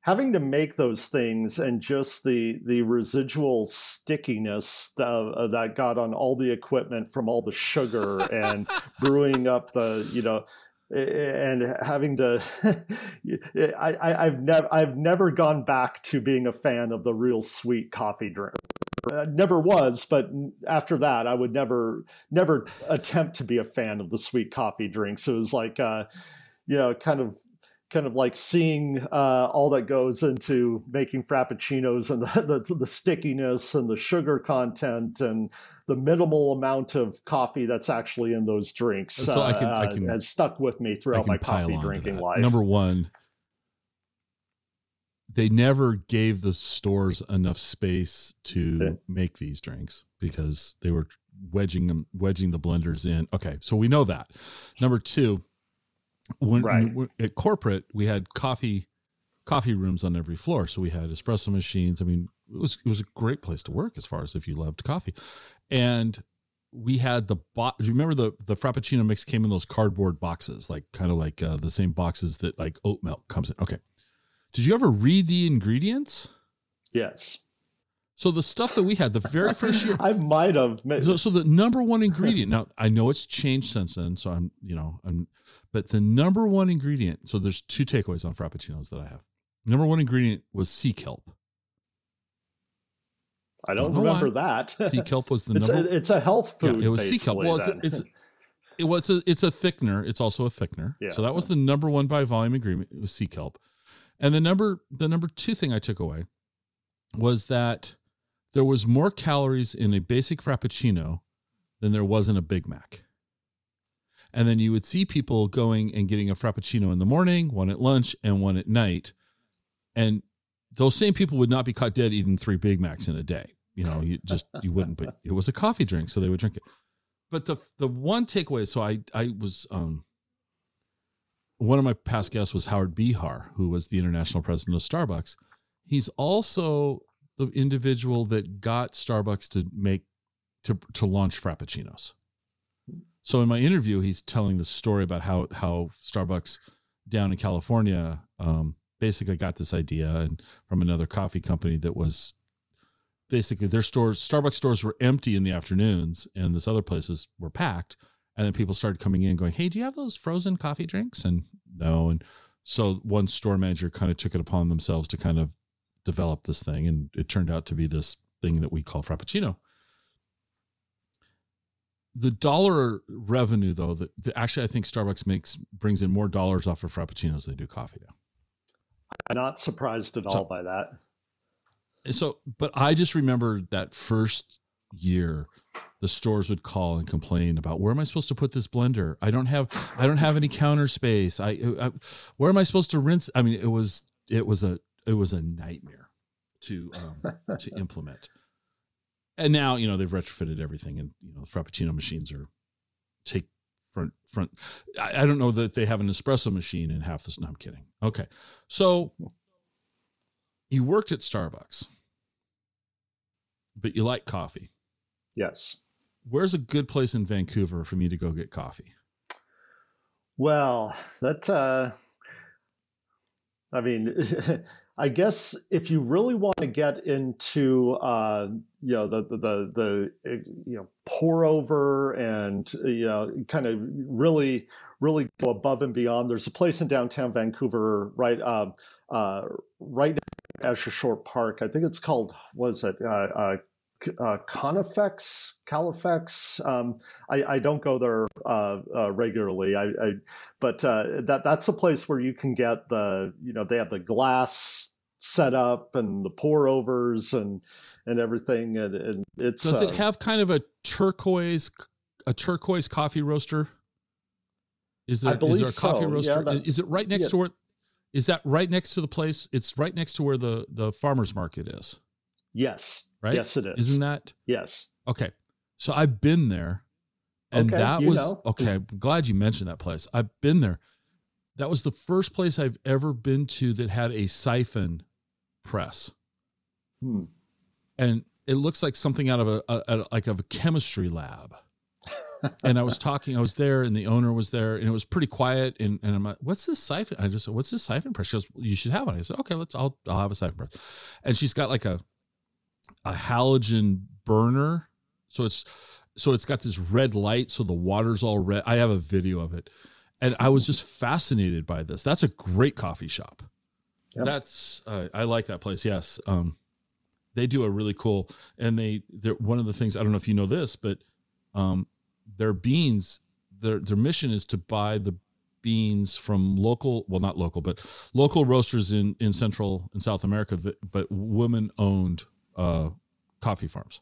having to make those things and just the the residual stickiness that, that got on all the equipment from all the sugar and *laughs* brewing up the you know and having to *laughs* I, I've never I've never gone back to being a fan of the real sweet coffee drink. I never was, but after that, I would never never attempt to be a fan of the sweet coffee drinks. It was like, uh, you know, kind of kind of like seeing uh, all that goes into making frappuccinos and *laughs* the, the, the stickiness and the sugar content and the minimal amount of coffee that's actually in those drinks So I can- I uh, can- has stuck with me throughout my coffee drinking life. Number one, they never gave the stores enough space to Okay. make these drinks because they were wedging them, wedging the blenders in. Okay, so we know that. Number two, when, Right. when- at corporate, we had coffee coffee rooms on every floor, so we had espresso machines. I mean, it was it was a great place to work as far as if you loved coffee, and we had the you remember the the frappuccino mix came in those cardboard boxes, like kind of like uh, the same boxes that like oat milk comes in. Okay, did you ever read the ingredients? yes. So the stuff that we had the very first year. *laughs* I might have. ma- So, so the number one ingredient. Now I know it's changed since then. So I'm, you know, I'm, but the number one ingredient. So there's two takeaways on frappuccinos that I have. Number one ingredient was sea kelp. I don't don't remember why. that. *laughs* Sea kelp was the it's, number. a, it's a health yeah, food. it was sea kelp. Well, it's, it's *laughs* it was a, it's a thickener. It's also a thickener. Yeah. So that was the number one by volume agreement. It was sea kelp, and the number the number two thing I took away was that there was more calories in a basic frappuccino than there was in a Big Mac. And then you would see people going and getting a frappuccino in the morning, one at lunch, and one at night. And those same people would not be caught dead eating three Big Macs in a day. You know, you just you wouldn't. But it was a coffee drink, so they would drink it. But the the one takeaway, so I I was um one of my past guests was Howard Behar, who was the international president of Starbucks. He's also the individual that got Starbucks to make to to launch Frappuccinos. So in my interview, he's telling the story about how how Starbucks down in California um, basically got this idea and from another coffee company that was basically their stores Starbucks stores were empty in the afternoons and this other places were packed. And then people started coming in going hey do you have those frozen coffee drinks? And no. And so one store manager kind of took it upon themselves to kind of develop this thing. And it turned out to be this thing that we call frappuccino. The dollar revenue though that actually i think starbucks makes brings in more dollars off of frappuccinos than they do coffee now I'm not surprised at So- all by that. so but i just remember that first year the stores would call and complain about where am i supposed to put this blender? I don't have i don't have any counter space. I, I where am i supposed to rinse? I mean it was it was a it was a nightmare to um *laughs* to implement. And now you know they've retrofitted everything and you know the frappuccino machines are take front front I, I don't know that they have an espresso machine in half this no i'm kidding. Okay. So you worked at starbucks but you like coffee. Yes. where's a good place in vancouver for me to go get coffee? Well, that uh I mean, *laughs* I guess if you really want to get into uh, you know the the the, the uh, you know pour over and uh, you know kind of really really go above and beyond. There's a place in downtown Vancouver, right uh, uh, right Esther Short Park. I think it's called was it uh, uh, uh, Conifex, Califex. Um, I, I don't go there uh, uh, regularly. I, I but uh, that that's a place where you can get the you know they have the glass set up and the pour overs and and everything and, and it's does uh, it have kind of a turquoise a turquoise coffee roaster is there is there a coffee so. Yeah, roaster that- is it right next yeah. to where is that right next to the place it's right next to where the the farmers market is yes right yes it is isn't that yes Okay. So I've been there. And Okay, that was know. okay. I'm glad you mentioned that place. I've been there. That was the first place I've ever been to that had a siphon press. Hmm. And it looks like something out of a, a, a like of a chemistry lab. *laughs* and I was talking, I was there and the owner was there and it was pretty quiet. And, and I'm like, what's this siphon? I just said, what's this siphon press? She goes, you should have it. I said, okay, let's, I'll, I'll have a siphon press. And she's got like a, a halogen burner. So it's, so it's got this red light. So the water's all red. I have a video of it. And I was just fascinated by this. That's a great coffee shop. Yep. That's, uh, I like that place. Yes. Um, they do a really cool, and they, they're one of the things, I don't know if you know this, but, um, their beans, their, their mission is to buy the beans from local, well, not local, but local roasters in in Central and South America, that, but women owned uh, coffee farms.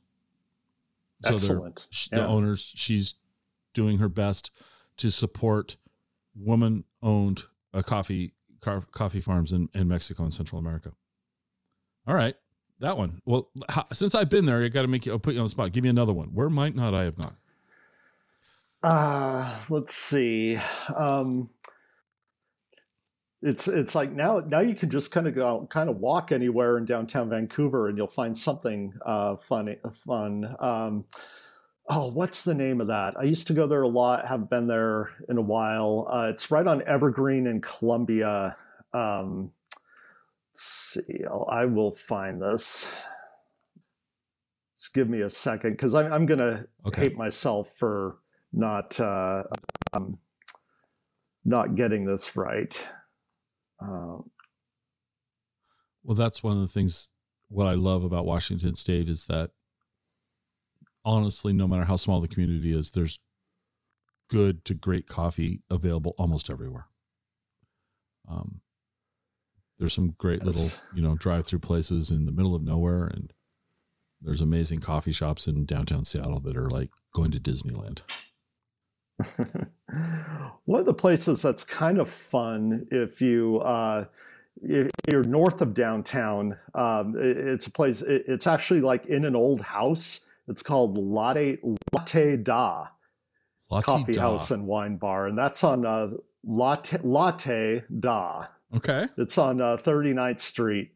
So Excellent. The owners, she's doing her best to support woman owned uh, coffee coffee farms in, in Mexico and Central America. All right, that one. Well, how, since I've been there, I got to make you. I'll put you on the spot. Give me another one. Where might not I have gone? Uh, let's see. Um, it's it's like now now you can just kind of go kind of walk anywhere in downtown Vancouver and you'll find something uh, fun fun. Um, oh, what's the name of that? I used to go there a lot. Haven't been there in a while. Uh, it's right on Evergreen in Columbia. Um, let's see. I'll, I will find this. Just give me a second because I'm I'm gonna okay. hate myself for not uh, um, not getting this right. Um, well, that's one of the things. What I love about Washington State is that, honestly, no matter how small the community is, there's good to great coffee available almost everywhere. Um, there's some great yes. little, you know, drive-through places in the middle of nowhere, and there's amazing coffee shops in downtown Seattle that are like going to Disneyland. *laughs* One of the places that's kind of fun if you uh, if you're north of downtown, um, it's a place. It's actually like in an old house. It's called Latte Latte Da Latte Coffee da. House and Wine Bar, and that's on uh, Latte Latte Da. Okay, it's on uh, 39th Street,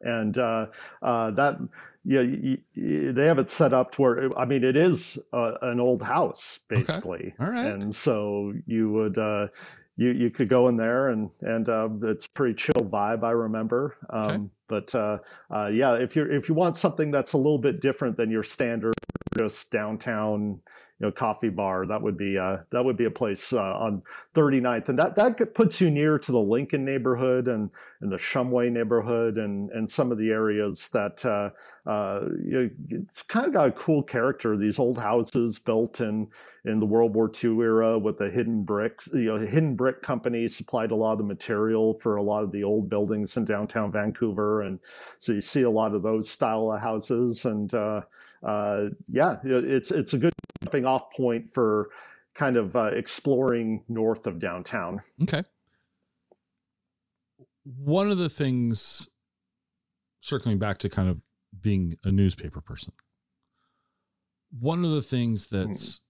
and uh, uh, that yeah, you, you, they have it set up to where I mean it is uh, an old house basically, okay. all right, and so you would uh, you you could go in there and and uh, it's pretty chill vibe. I remember, um, okay. But uh, uh, yeah, if you if you want something that's a little bit different than your standard just downtown you know coffee bar that would be uh, that would be a place uh, on 39th and that that puts you near to the Lincoln neighborhood and and the Shumway neighborhood and and some of the areas that uh, uh, you know, it's kind of got a cool character these old houses built in in the World War II era with the hidden bricks you know hidden brick company supplied a lot of the material for a lot of the old buildings in downtown Vancouver and so you see a lot of those style of houses and uh, uh, yeah, it's it's a good jumping off point for kind of uh, exploring north of downtown. Okay. One of the things, circling back to kind of being a newspaper person, one of the things that's hmm.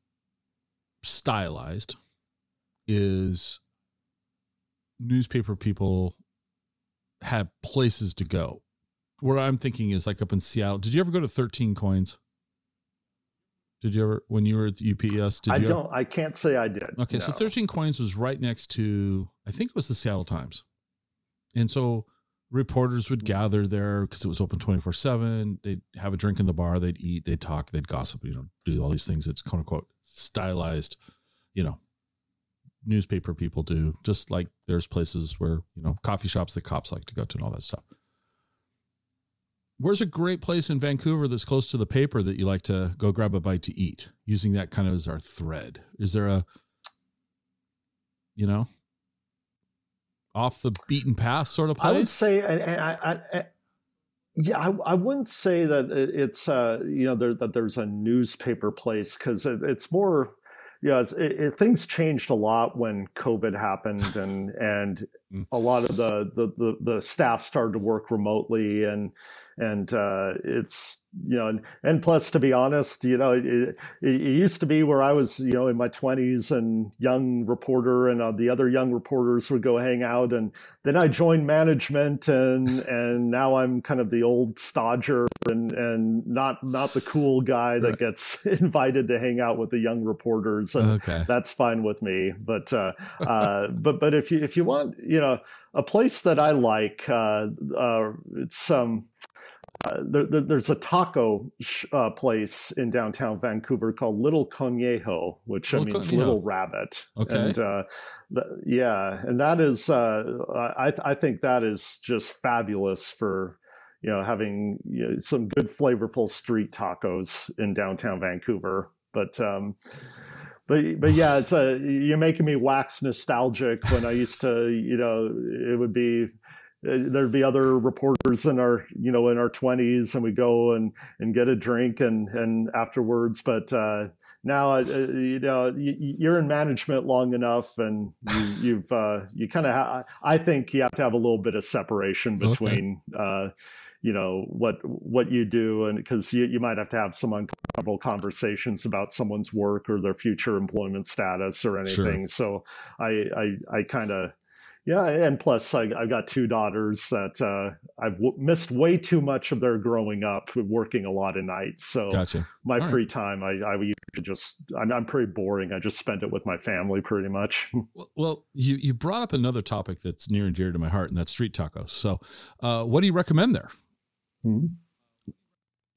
stylized is newspaper people have places to go. What I'm thinking is like up in Seattle. Did you ever go to 13 Coins? Did you ever when you were at the UPS? Did I you don't. Ever? I can't say I did. Okay, no. so thirteen coins was right next to I think it was the Seattle Times, and so reporters would gather there because it was open twenty four seven. They'd have a drink in the bar. They'd eat. They'd talk. They'd gossip. You know, do all these things. It's quote unquote stylized. You know, newspaper people do. Just like there's places where you know coffee shops that cops like to go to and all that stuff where's a great place in Vancouver that's close to the paper that you like to go grab a bite to eat? Using that kind of as our thread. Is there a, you know, off the beaten path sort of place? I would say, and, and I, I, I, yeah, I, I, wouldn't say that it's uh, you know there, that there's a newspaper place because it, it's more yeah, it, it, things changed a lot when COVID happened, and and. A lot of the, the the the staff started to work remotely, and and uh, it's you know and, and plus to be honest you know it, it, used to be where i was you know in my 20s and young reporter and uh, the other young reporters would go hang out and then i joined management and and now i'm kind of the old stodger and and not not the cool guy that right. gets *laughs* invited to hang out with the young reporters and okay. that's fine with me but uh, uh, but but if you if you want you know a place that i like uh, uh it's um uh, there, there, there's a taco sh- uh, place in downtown Vancouver called Little Conejo, which Little means Conejo. little rabbit. Okay. And uh, the, yeah, and that is uh, I I think that is just fabulous for you know having you know, some good flavorful street tacos in downtown Vancouver. But um, but but yeah, it's a you're making me wax nostalgic when I used to, you know, it would be uh, there'd be other reporters in our you know in our 20s and we go and and get a drink and and afterwards. But uh now uh, you know you're in management long enough and you, *laughs* have uh, you kind of ha- i think you have to have a little bit of separation between okay. uh, you know what what you do and because you, you might have to have some uncomfortable conversations about someone's work or their future employment status or anything sure. so i i, I kind of yeah, and plus I, have got two daughters that uh, I've w- missed way too much of their growing up, working a lot of nights. So gotcha. my All free right. time, I, I just I'm, I'm, pretty boring. I just spend it with my family pretty much. *laughs* well, you you brought up another topic that's near and dear to my heart, and that's street tacos. So, uh, what do you recommend there? Mm-hmm.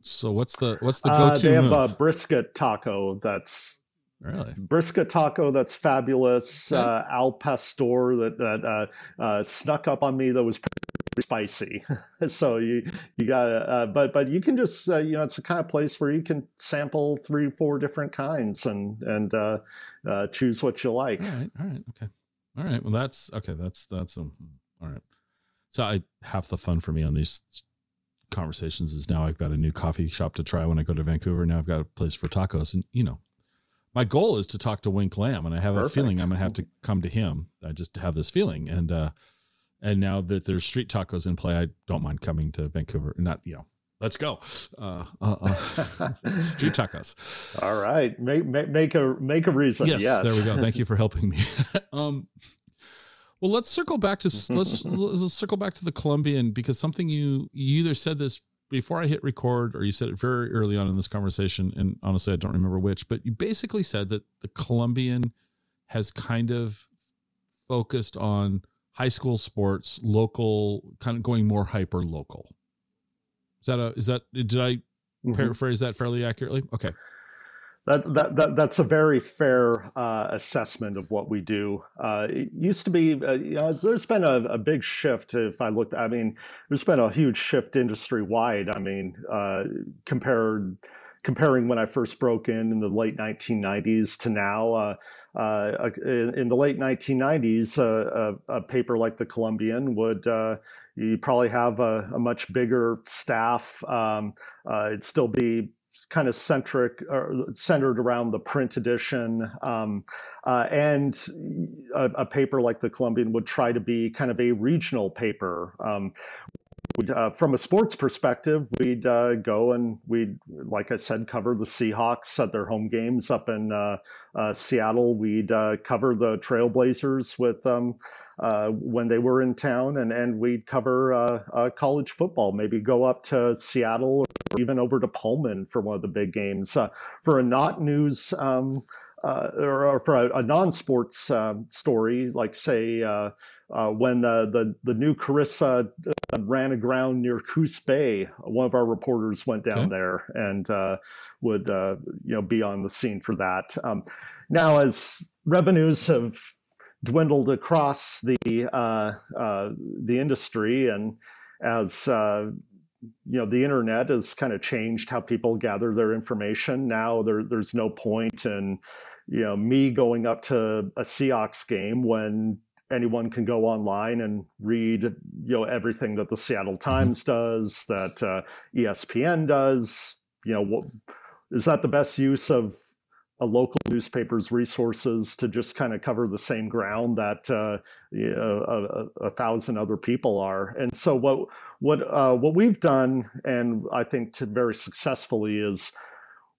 So what's the what's the go to? Uh, they have move? a brisket taco that's Really? Brisket taco that's fabulous. Okay. Uh, al pastor that that uh, uh, snuck up on me that was spicy. *laughs* so you you got uh, but but you can just uh, you know it's a kind of place where you can sample three four different kinds and and uh, uh, choose what you like. All right. All right. Okay. All right. Well, that's okay. That's that's um, all right. So I half the fun for me on these conversations is now I've got a new coffee shop to try when I go to Vancouver. Now I've got a place for tacos, and you know my goal is to talk to Wink Lamb, and I have Perfect. a feeling I'm gonna have to come to him. I just have this feeling, and uh, and now that there's street tacos in play, I don't mind coming to Vancouver. Not you know, let's go, uh, uh, uh, *laughs* street tacos. All right, make, make make a make a reason. Yes, yes. there we go. Thank you for helping me. *laughs* um, well, let's circle back to let's let's circle back to the Columbian because something you you either said this before I hit record, or you said it very early on in this conversation, and honestly, I don't remember which, but you basically said that the Columbian has kind of focused on high school sports, local, kind of going more hyper local. Is that a, is that, did I mm-hmm. paraphrase that fairly accurately? Okay. That, that, that, that's a very fair uh, assessment of what we do. Uh, it used to be, uh, you know, there's been a, a, big shift. If I look, I mean, there's been a huge shift industry wide. I mean, uh, compared comparing when I first broke in in the late 1990s to now. Uh, uh, in, in, the late 1990s, a, a, paper like the Columbian would you probably have a, a much bigger staff. Um, it'd still be kind of centric or centered around the print edition. Um, uh, and a, a, paper like the Columbian would try to be kind of a regional paper. Um, uh, from a sports perspective, we'd uh, go and we'd, like I said, cover the Seahawks at their home games up in uh, uh Seattle. We'd uh, cover the Trailblazers with um, uh, when they were in town, and and we'd cover college football. Maybe go up to Seattle or even over to Pullman for one of the big games. for a not news. Um, uh, or, or, for a, a non-sports uh, story, like say uh, uh when the, the, the new Carissa uh, ran aground near Coos Bay, one of our reporters went down okay. there and uh, would you know be on the scene for that. Um, now, as revenues have dwindled across the the industry and as you know the internet has kind of changed how people gather their information now there, there's no point in you know me going up to a Seahawks game when anyone can go online and read you know everything that the Seattle mm-hmm. Times does that uh, ESPN does you know what is that the best use of a local newspaper's resources to just kind of cover the same ground that uh, you know, a, a, thousand other people are. And so what what uh, what we've done, and I think to very successfully, is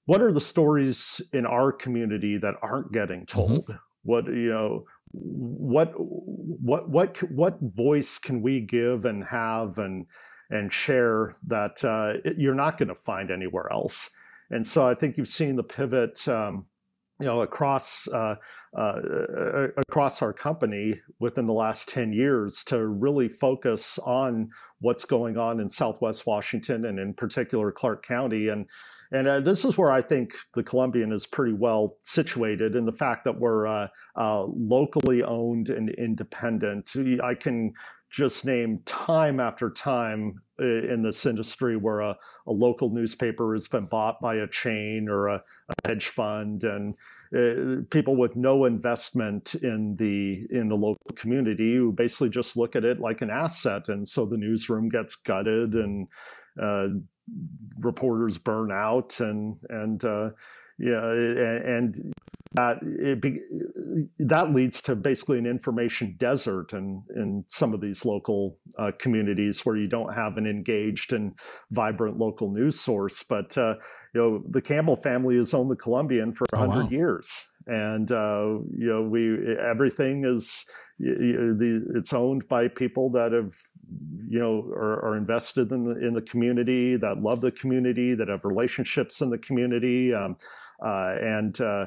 what are the stories in our community that aren't getting mm-hmm. told? Mm-hmm. What you know, what what what what voice can we give and have and and share that uh, you're not going to find anywhere else? And so I think you've seen the pivot, um, you know, across uh, uh, across our company within the last ten years to really focus on what's going on in Southwest Washington and in particular Clark County and. And uh, this is where I think the Columbian is pretty well situated in the fact that we're uh, uh, locally owned and independent. I can just name time after time in this industry where a, a local newspaper has been bought by a chain or a, a hedge fund and uh, people with no investment in the in the local community who basically just look at it like an asset and so the newsroom gets gutted and uh, reporters burn out and and uh, yeah and that it be, that leads to basically an information desert in in some of these local uh, communities where you don't have an engaged and vibrant local news source. But uh, you know, the Campbell family has owned the Columbian for hundred oh, wow. years, and uh, you know, we everything is you the, it's owned by people that have you know are, are, invested in the in the community, that love the community, that have relationships in the community. Um, uh, and uh,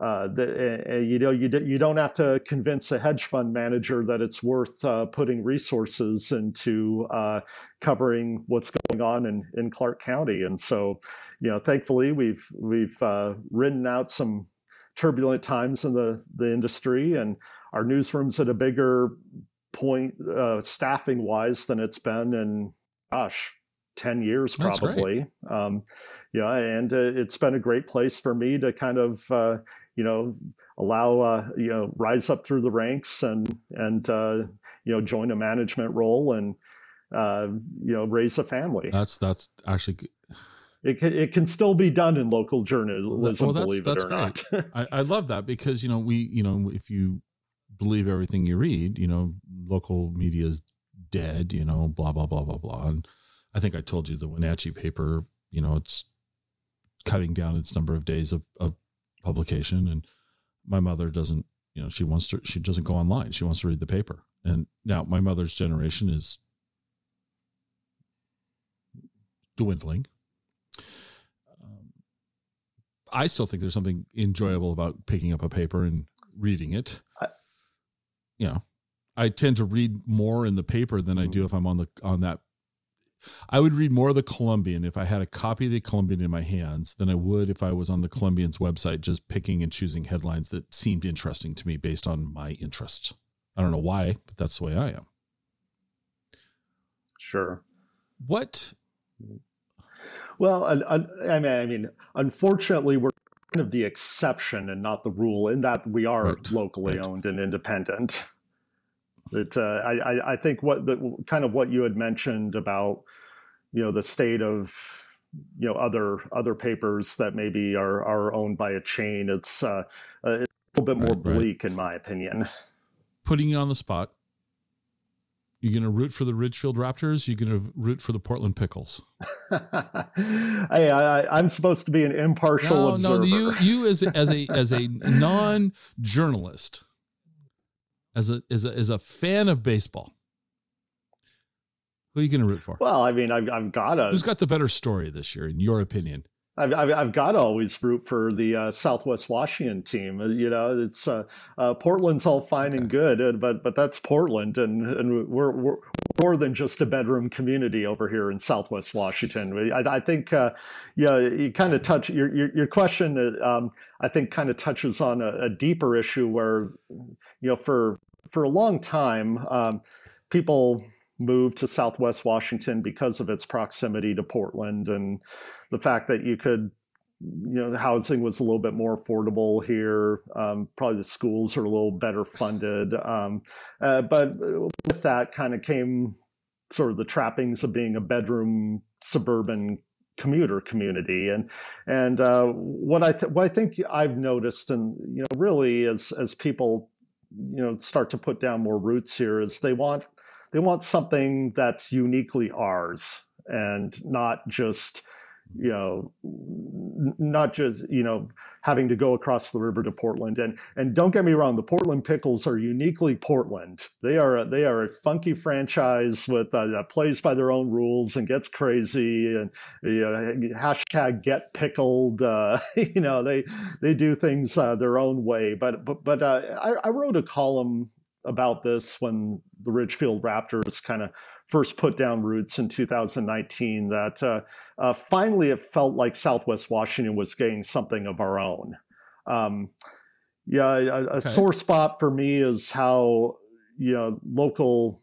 uh, the, uh, you know you, you don't have to convince a hedge fund manager that it's worth uh, putting resources into uh, covering what's going on in, in Clark County. And so you know thankfully we've we've uh, ridden out some turbulent times in the the industry and our newsroom's at a bigger point uh, staffing wise than it's been in gosh 10 years probably. Um, yeah and uh, it's been a great place for me to kind of uh, you know allow uh, you know rise up through the ranks and and uh, you know join a management role and uh, you know raise a family. That's that's actually. It can, it can still be done in local journalism, well, that's, believe that's it or great. not. *laughs* I, I love that because you know we you know if you believe everything you read, you know local media is dead. You know blah blah blah blah blah. And I think I told you the Wenatchee paper. You know it's cutting down its number of days of, of publication and my mother doesn't you know she wants to she doesn't go online. She wants to read the paper. And now my mother's generation is dwindling. Um, i still think there's something enjoyable about picking up a paper and reading it. I, you know i tend to read more in the paper than i do mm-hmm. if i'm on the on that I would read more of the Columbian if I had a copy of the Columbian in my hands than I would if I was on the Columbian's website just picking and choosing headlines that seemed interesting to me based on my interests. I don't know why, but that's the way I am. Sure. What? Well, I, I, mean, I mean, unfortunately, we're kind of the exception and not the rule in that we are right. locally right. owned and independent. *laughs* It, uh, I, I think what the kind of what you had mentioned about, you know, the state of, you know, other other papers that maybe are are owned by a chain. It's, uh, uh it's a little bit more right, bleak, right. in my opinion. Putting you on the spot. you're gonna root for the Ridgefield Raptors? you're gonna root for the Portland Pickles? *laughs* hey, I, am supposed to be an impartial no, observer. No, you you as as a as a *laughs* non journalist as a as a as a fan of baseball, who are you going to root for? Well, I mean, I've, I've got to. Who's got the better story this year, in your opinion? I've, I've, I've got to always root for the uh, Southwest Washington team. Uh, you know, it's uh, uh, Portland's all fine okay. and good, uh, but but that's Portland, and and we're, we're more than just a bedroom community over here in Southwest Washington. I, I think, uh, yeah, you kind of touch your your, your question. Um, I think kind of touches on a, a, deeper issue where, you know, for for a long time, um, people moved to Southwest Washington because of its proximity to Portland and the fact that you could, you know, the housing was a little bit more affordable here. Um, probably the schools are a little better funded. Um, uh, but with that kind of came sort of the trappings of being a bedroom suburban commuter community and and uh, what I th- what I think I've noticed and you know really as as people you know start to put down more roots here is they want they want something that's uniquely ours and not just you know not just you know having to go across the river to Portland. And and don't get me wrong the Portland Pickles are uniquely Portland. They are they are a funky franchise with uh, that plays by their own rules and gets crazy and you know, hashtag get pickled uh, *laughs* you know they they do things uh, their own way. But but but uh, I, I wrote a column about this when the Ridgefield Raptors kind of first put down roots in 2019 that uh, uh, finally it felt like Southwest Washington was getting something of our own. Um, yeah, a, a okay. sore spot for me is how you know local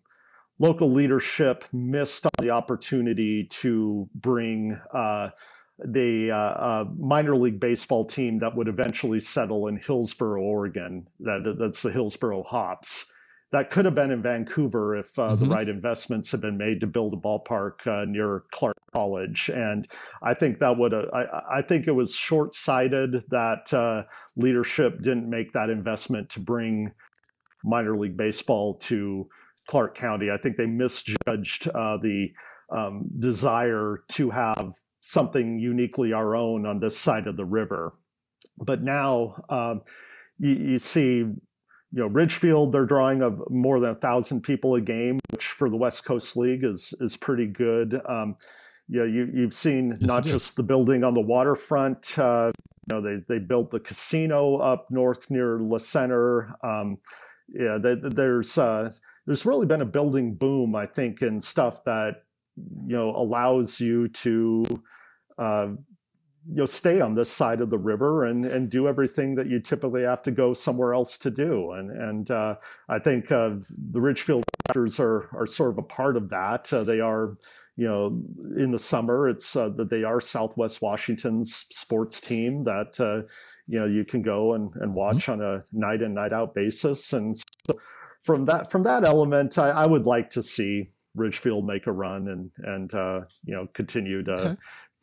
local leadership missed on the opportunity to bring uh, the uh, uh, minor league baseball team that would eventually settle in Hillsboro, Oregon. That, that's the Hillsboro Hops. That could have been in Vancouver if uh, mm-hmm. the right investments had been made to build a ballpark uh, near Clark College. And I think that would I, I think it was short sighted that uh, leadership didn't make that investment to bring minor league baseball to Clark County. I think they misjudged uh, the um, desire to have something uniquely our own on this side of the river. But now um, you, you, see, you know, Ridgefield, they're drawing of more than a thousand people a game, which for the West Coast League is is pretty good. Um, you know, you, you've seen yes, not just the building on the waterfront. Uh, you know, they they built the casino up north near La Center. Um, yeah, they, there's uh, there's really been a building boom, I think, in stuff that you know allows you to uh, you know stay on this side of the river and and do everything that you typically have to go somewhere else to do and and uh, I think uh, the Ridgefield Raptors are are sort of a part of that uh, they are you know in the summer it's uh, that they are Southwest Washington's sports team that uh, you know you can go and, and mm-hmm. watch mm-hmm. on a night in night out basis and so from that from that element I, I would like to see Ridgefield make a run and and uh, you know continue to okay.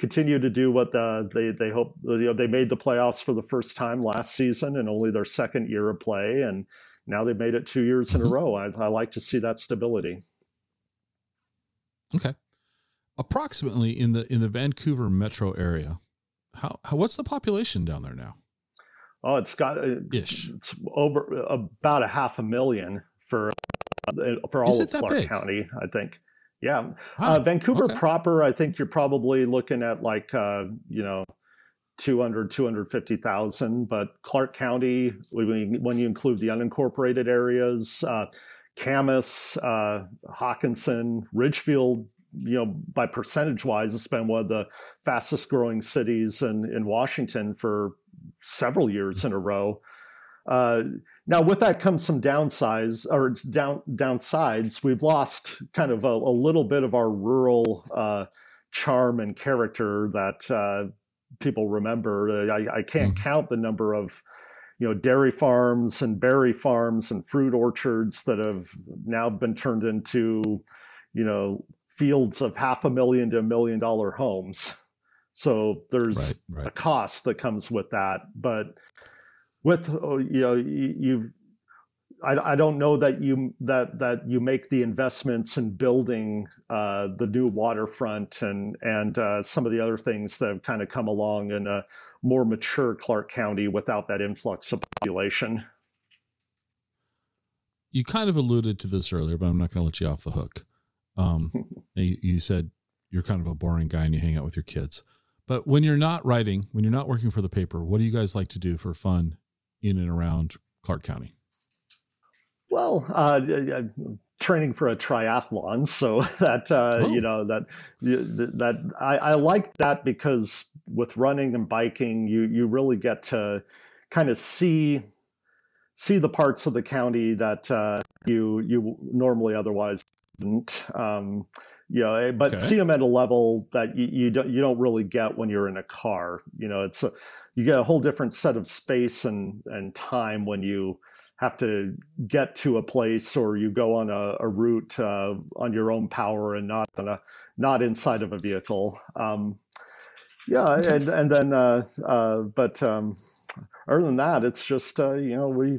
Continue to do what the, they they hope you know they made the playoffs for the first time last season and only their second year of play and now they've made it two years mm-hmm. in a mm-hmm. row. I, I like to see that stability. Okay, approximately in the in the Vancouver metro area, how, how what's the population down there now? Oh, it's got uh, Ish. it's over about a half a million for uh, for all of Clark big? County, I think. Yeah, wow. uh, Vancouver okay. proper, I think you're probably looking at like uh, you know 200 250,000, but Clark County when you include the unincorporated areas, uh, Camas, uh, Hockinson, Ridgefield, you know, by percentage wise, it's been one of the fastest growing cities in, in Washington for several years in a row. Uh, now, with that comes some downsides or down downsides. We've lost kind of a, a little bit of our rural uh, charm and character that uh, people remember. I, I can't mm. count the number of you know dairy farms and berry farms and fruit orchards that have now been turned into you know fields of half a million to a million dollar homes. So there's right, right. a cost that comes with that, but with oh, you know you, I, I don't know that you that that you make the investments in building uh, the new waterfront and and uh, some of the other things that have kind of come along in a more mature Clark County without that influx of population. You kind of alluded to this earlier, but I'm not going to let you off the hook. Um, *laughs* you, you said you're kind of a boring guy and you hang out with your kids. But when you're not writing, when you're not working for the paper, what do you guys like to do for fun in and around Clark County? Well, uh, training for a triathlon, so *laughs* that uh, oh. you know that that I, I like that because with running and biking, you you really get to kind of see see the parts of the county that uh, you you normally otherwise wouldn't. Um, you know, eh, but okay. see them at a level that you, you don't you don't really get when you're in a car. You know, it's a, you get a whole different set of space and and time when you have to get to a place or you go on a, a route uh, on your own power and not on a not inside of a vehicle. Um, yeah, and and then uh, uh, but um, other than that, it's just uh, you know we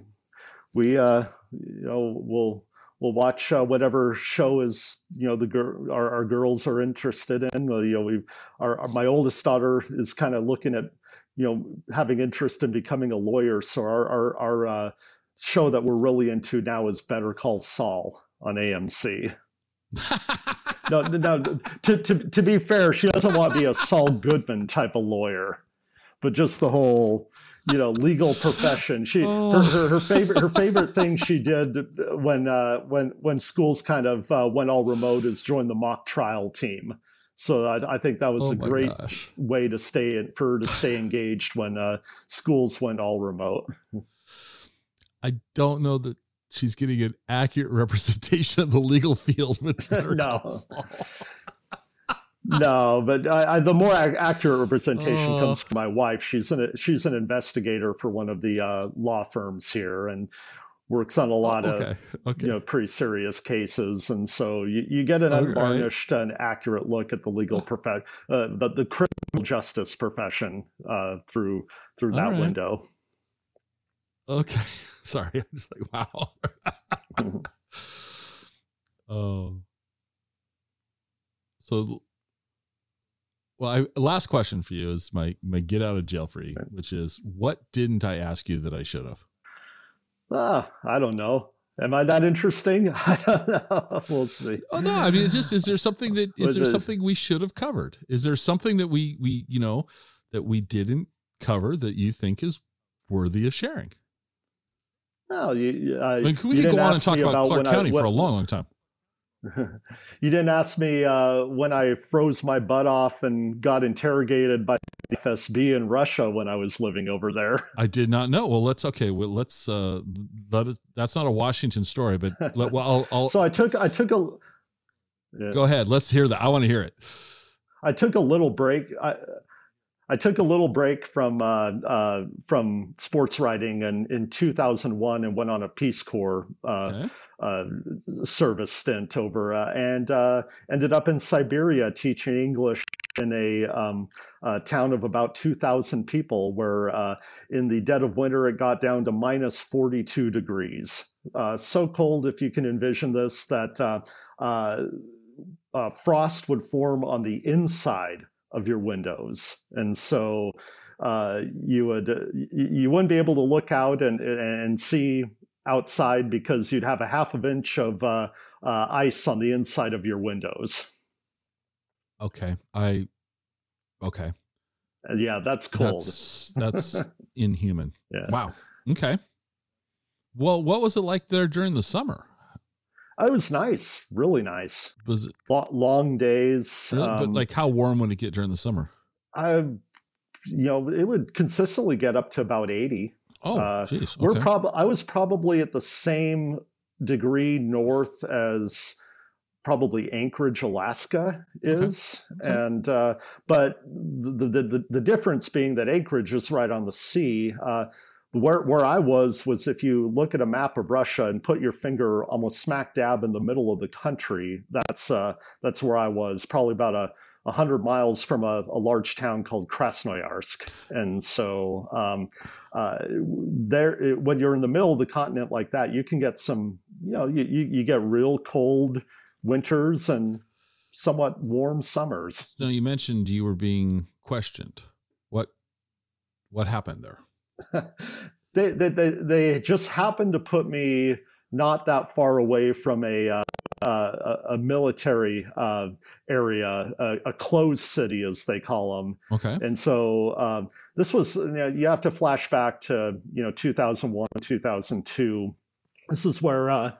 we uh, you know we'll we'll watch uh, whatever show is you know the girl our, our girls are interested in. you know, we our, our, my oldest daughter is kind of looking at you know having interest in becoming a lawyer. So our our, our uh, show that we're really into now is Better Call Saul on AMC. *laughs* no, no. To, to to be fair, she doesn't want to be a Saul Goodman type of lawyer, but just the whole you know legal profession. She oh. her, her, her, favorite her favorite thing she did when uh, when when schools kind of uh, went all remote is join the mock trial team. So I, I think that was oh a great gosh. way to stay in, for her to stay engaged when uh, schools went all remote. I don't know that she's getting an accurate *laughs* representation of the legal field with *laughs* no. no, but I, I, the more accurate representation uh, comes from my wife. She's an she's an investigator for one of the uh, law firms here, and works on a lot okay. of okay. you know pretty serious cases, and so you, you get an unvarnished right. and accurate look at the legal profession, uh, the, the criminal justice profession uh, through through that right. window. Okay, *laughs* sorry, I'm just like wow. oh, *laughs* so well, I, last question for you is my my get out of jail free, which is what didn't I ask you that I should have? Ah, I don't know. Am I that interesting? *laughs* I don't know. We'll see. Oh no, I mean, it's just is there something that is there something we should have covered? Is there something that we we you know that we didn't cover that you think is worthy of sharing? No, you. I mean, we could go on and talk about, Clark County I, for a long, long time. *laughs* you didn't ask me uh, when I froze my butt off and got interrogated by FSB in Russia when I was living over there. *laughs* I did not know. Well, let's okay. Well, let's uh, let us, that's not a Washington story, but let, well, I'll, I'll, so I took I took a. Yeah. Go ahead. Let's hear that. I want to hear it. I took a little break. I, I took a little break from uh, uh, from sports writing and in 2001 and went on a Peace Corps uh, okay. Uh, service stint over uh, and uh, ended up in Siberia teaching English in a, um, a town of about 2,000 people, where in the dead of winter it got down to minus 42 degrees. so cold, if you can envision this, that frost would form on the inside of your windows, and so uh, you would you wouldn't be able to look out and and see outside because you'd have a half of inch of uh, uh, ice on the inside of your windows. Okay, I okay. Uh, yeah, that's cold. That's, that's *laughs* inhuman. Yeah. Wow. Okay. Well, what was it like there during the summer? It was nice, really nice. Was it long days? Really? Um, but like, how warm would it get during the summer? I, you know, it would consistently get up to about eighty. Oh, uh, geez. Okay. We're probably. I was probably at the same degree north as probably Anchorage, Alaska is, okay. Okay. and uh, but the, the, the the difference being that Anchorage is right on the sea. Uh, where where I was was if you look at a map of Russia and put your finger almost smack dab in the middle of the country, that's uh, that's where I was, probably about a 100 miles from a, a, large town called Krasnoyarsk. And so um, uh, there, when you're in the middle of the continent like that, you can get some, you know, you, you, you get real cold winters and somewhat warm summers. Now you mentioned you were being questioned. What what happened there? They, they, they, they just happened to put me not that far away from a uh, uh, a, military uh, area, a, a, closed city as they call them. Okay. And so um, this was you, know, you, have to flash back to you know 2001, 2002. This is where uh,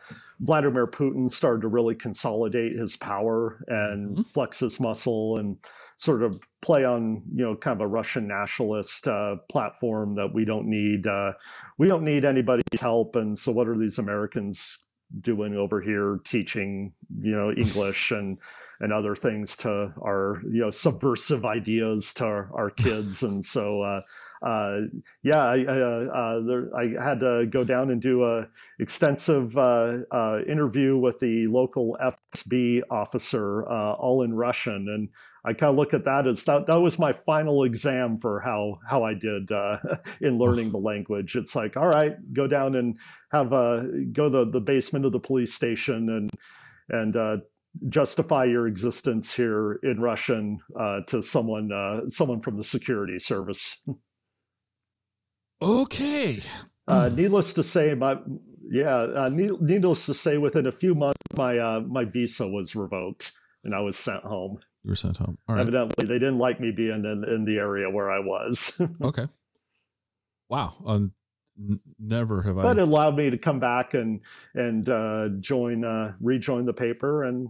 Vladimir Putin started to really consolidate his power and mm-hmm. flex his muscle and sort of play on you know kind of a Russian nationalist uh, platform that we don't need uh, we don't need anybody's help. And so what are these Americans doing over here teaching you know english and and other things to our you know subversive ideas to our, our kids? And so uh, uh, yeah I, uh, uh, there, I, had to go down and do a extensive uh, interview with the local fsb officer all in russian and I kind of look at that as that, that was my final exam for how how I did uh, *laughs* in learning the language. It's like, all right, go down and have a go the the basement of the police station and and uh, justify your existence here in Russian uh, to someone someone from the security service. *laughs* Okay. Uh, needless to say, my yeah, uh, needless to say, within a few months, my uh, my visa was revoked and I was sent home. You were sent home. All right. Evidently, they didn't like me being in, in the area where I was. *laughs* okay. Wow. Um, n- never have I. But it allowed me to come back and and uh, join uh, rejoin the paper and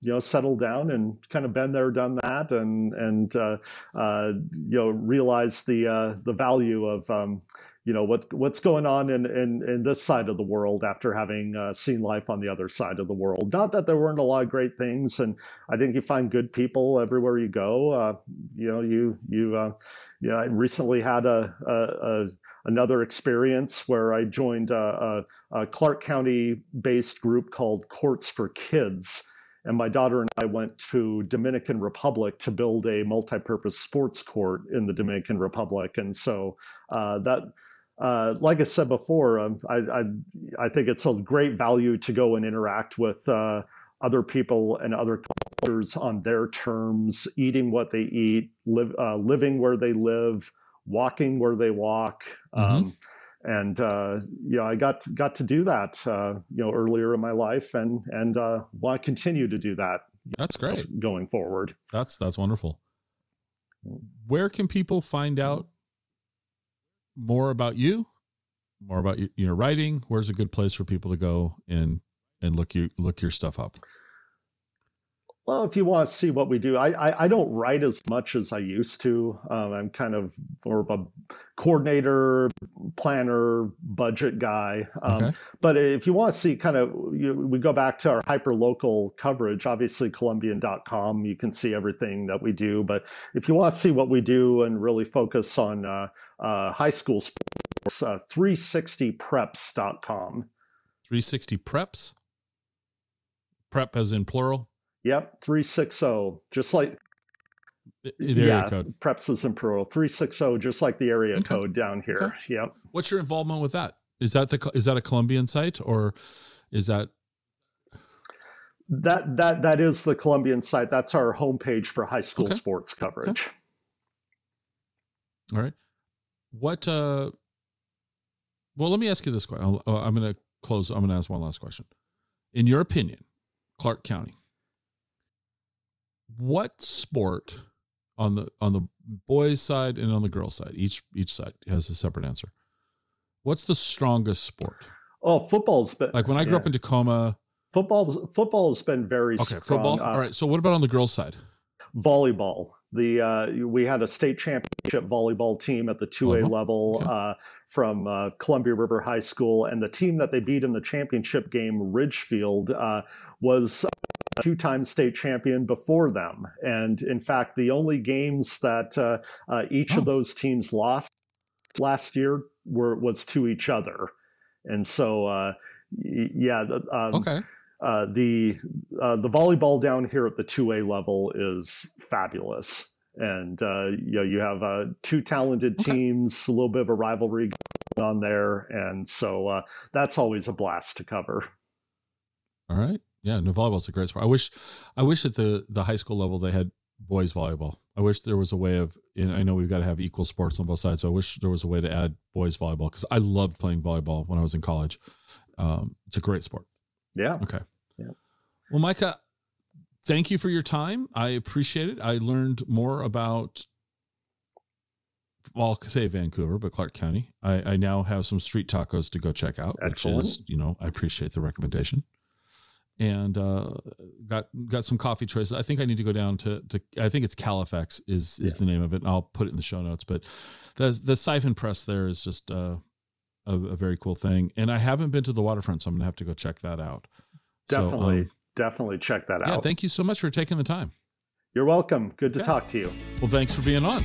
you know settle down and kind of been there done that and and uh, uh, you know realize the uh, the value of um, you know what what's going on in, in in this side of the world after having uh, seen life on the other side of the world. Not that there weren't a lot of great things, and I think you find good people everywhere you go. Uh, you know, you you uh, yeah. I recently had a, a, a another experience where I joined a, a Clark County based group called Courts for Kids. And my daughter and I went to Dominican Republic to build a multi-purpose sports court in the Dominican Republic, and so uh, that uh, like I said before, um, I, I, I think it's a great value to go and interact with uh, other people and other cultures on their terms, eating what they eat, live, uh, living where they live, walking where they walk. Mm-hmm. Um, and uh, yeah, I got got to do that, uh, you know, earlier in my life, and and uh, want to continue to do that. That's great going forward. That's that's wonderful. Where can people find out more about you, more about your writing, where's a good place for people to go and and look you look your stuff up? Well, if you want to see what we do, I, I, I don't write as much as I used to. Um, I'm kind of more of a coordinator, planner, budget guy. Um, okay. But if you want to see kind of, you, we go back to our hyper local coverage, obviously Columbian.com, you can see everything that we do. But if you want to see what we do and really focus on uh, uh, high school sports, uh, 360preps.com. 360 preps? Prep as in plural? Yep, 360, just like the yeah, code. Preps is in plural. 360, just like the area okay. code down here. Okay. Yep. What's your involvement with that? Is that the is that a Columbian site or is that that that that is the Columbian site. That's our homepage for high school okay. sports coverage. All right. What uh well, let me ask you this question. i am going to close. I'm going to ask one last question. In your opinion, Clark County, what sport on the on the boys side and on the girls side each each side has a separate answer what's the strongest sport oh football's been like when i grew yeah. up in tacoma football football has been very okay strong. football uh, all right so what about on the girls side volleyball the uh, we had a state championship volleyball team at the 2A uh-huh. level okay. uh, from uh, Columbia River High School, and the team that they beat in the championship game, Ridgefield, uh, was two-time state champion before them. And in fact, the only games that uh, uh, each oh. of those teams lost last year were was to each other. And so, uh, yeah, um, okay. Uh, the uh, the volleyball down here at the two A level is fabulous, and uh, you know you have two talented teams, a little bit of a rivalry going on there, and so that's always a blast to cover. All right. Yeah, no, volleyball's a great sport. I wish, I wish at the the high school level they had boys volleyball. I wish there was a way of. I know we've got to have equal sports on both sides. So I wish there was a way to add boys volleyball because I loved playing volleyball when I was in college. Um, it's a great sport. Yeah. Okay. Yeah. Well, Micah, thank you for your time. I appreciate it. I learned more about. Well, I'll say Vancouver, but Clark County. I, I now have some street tacos to go check out, Excellent. which is, you know, I appreciate the recommendation and uh, got got some coffee choices. I think I need to go down to to I think it's Califex is is yeah. the name of it, and I'll put it in the show notes. But the the siphon press there is just uh, a, a very cool thing, and I haven't been to the waterfront, so I'm gonna have to go check that out. Definitely, so, um, definitely check that out. Yeah, thank you so much for taking the time. You're welcome. Good to yeah. talk to you. Well, thanks for being on.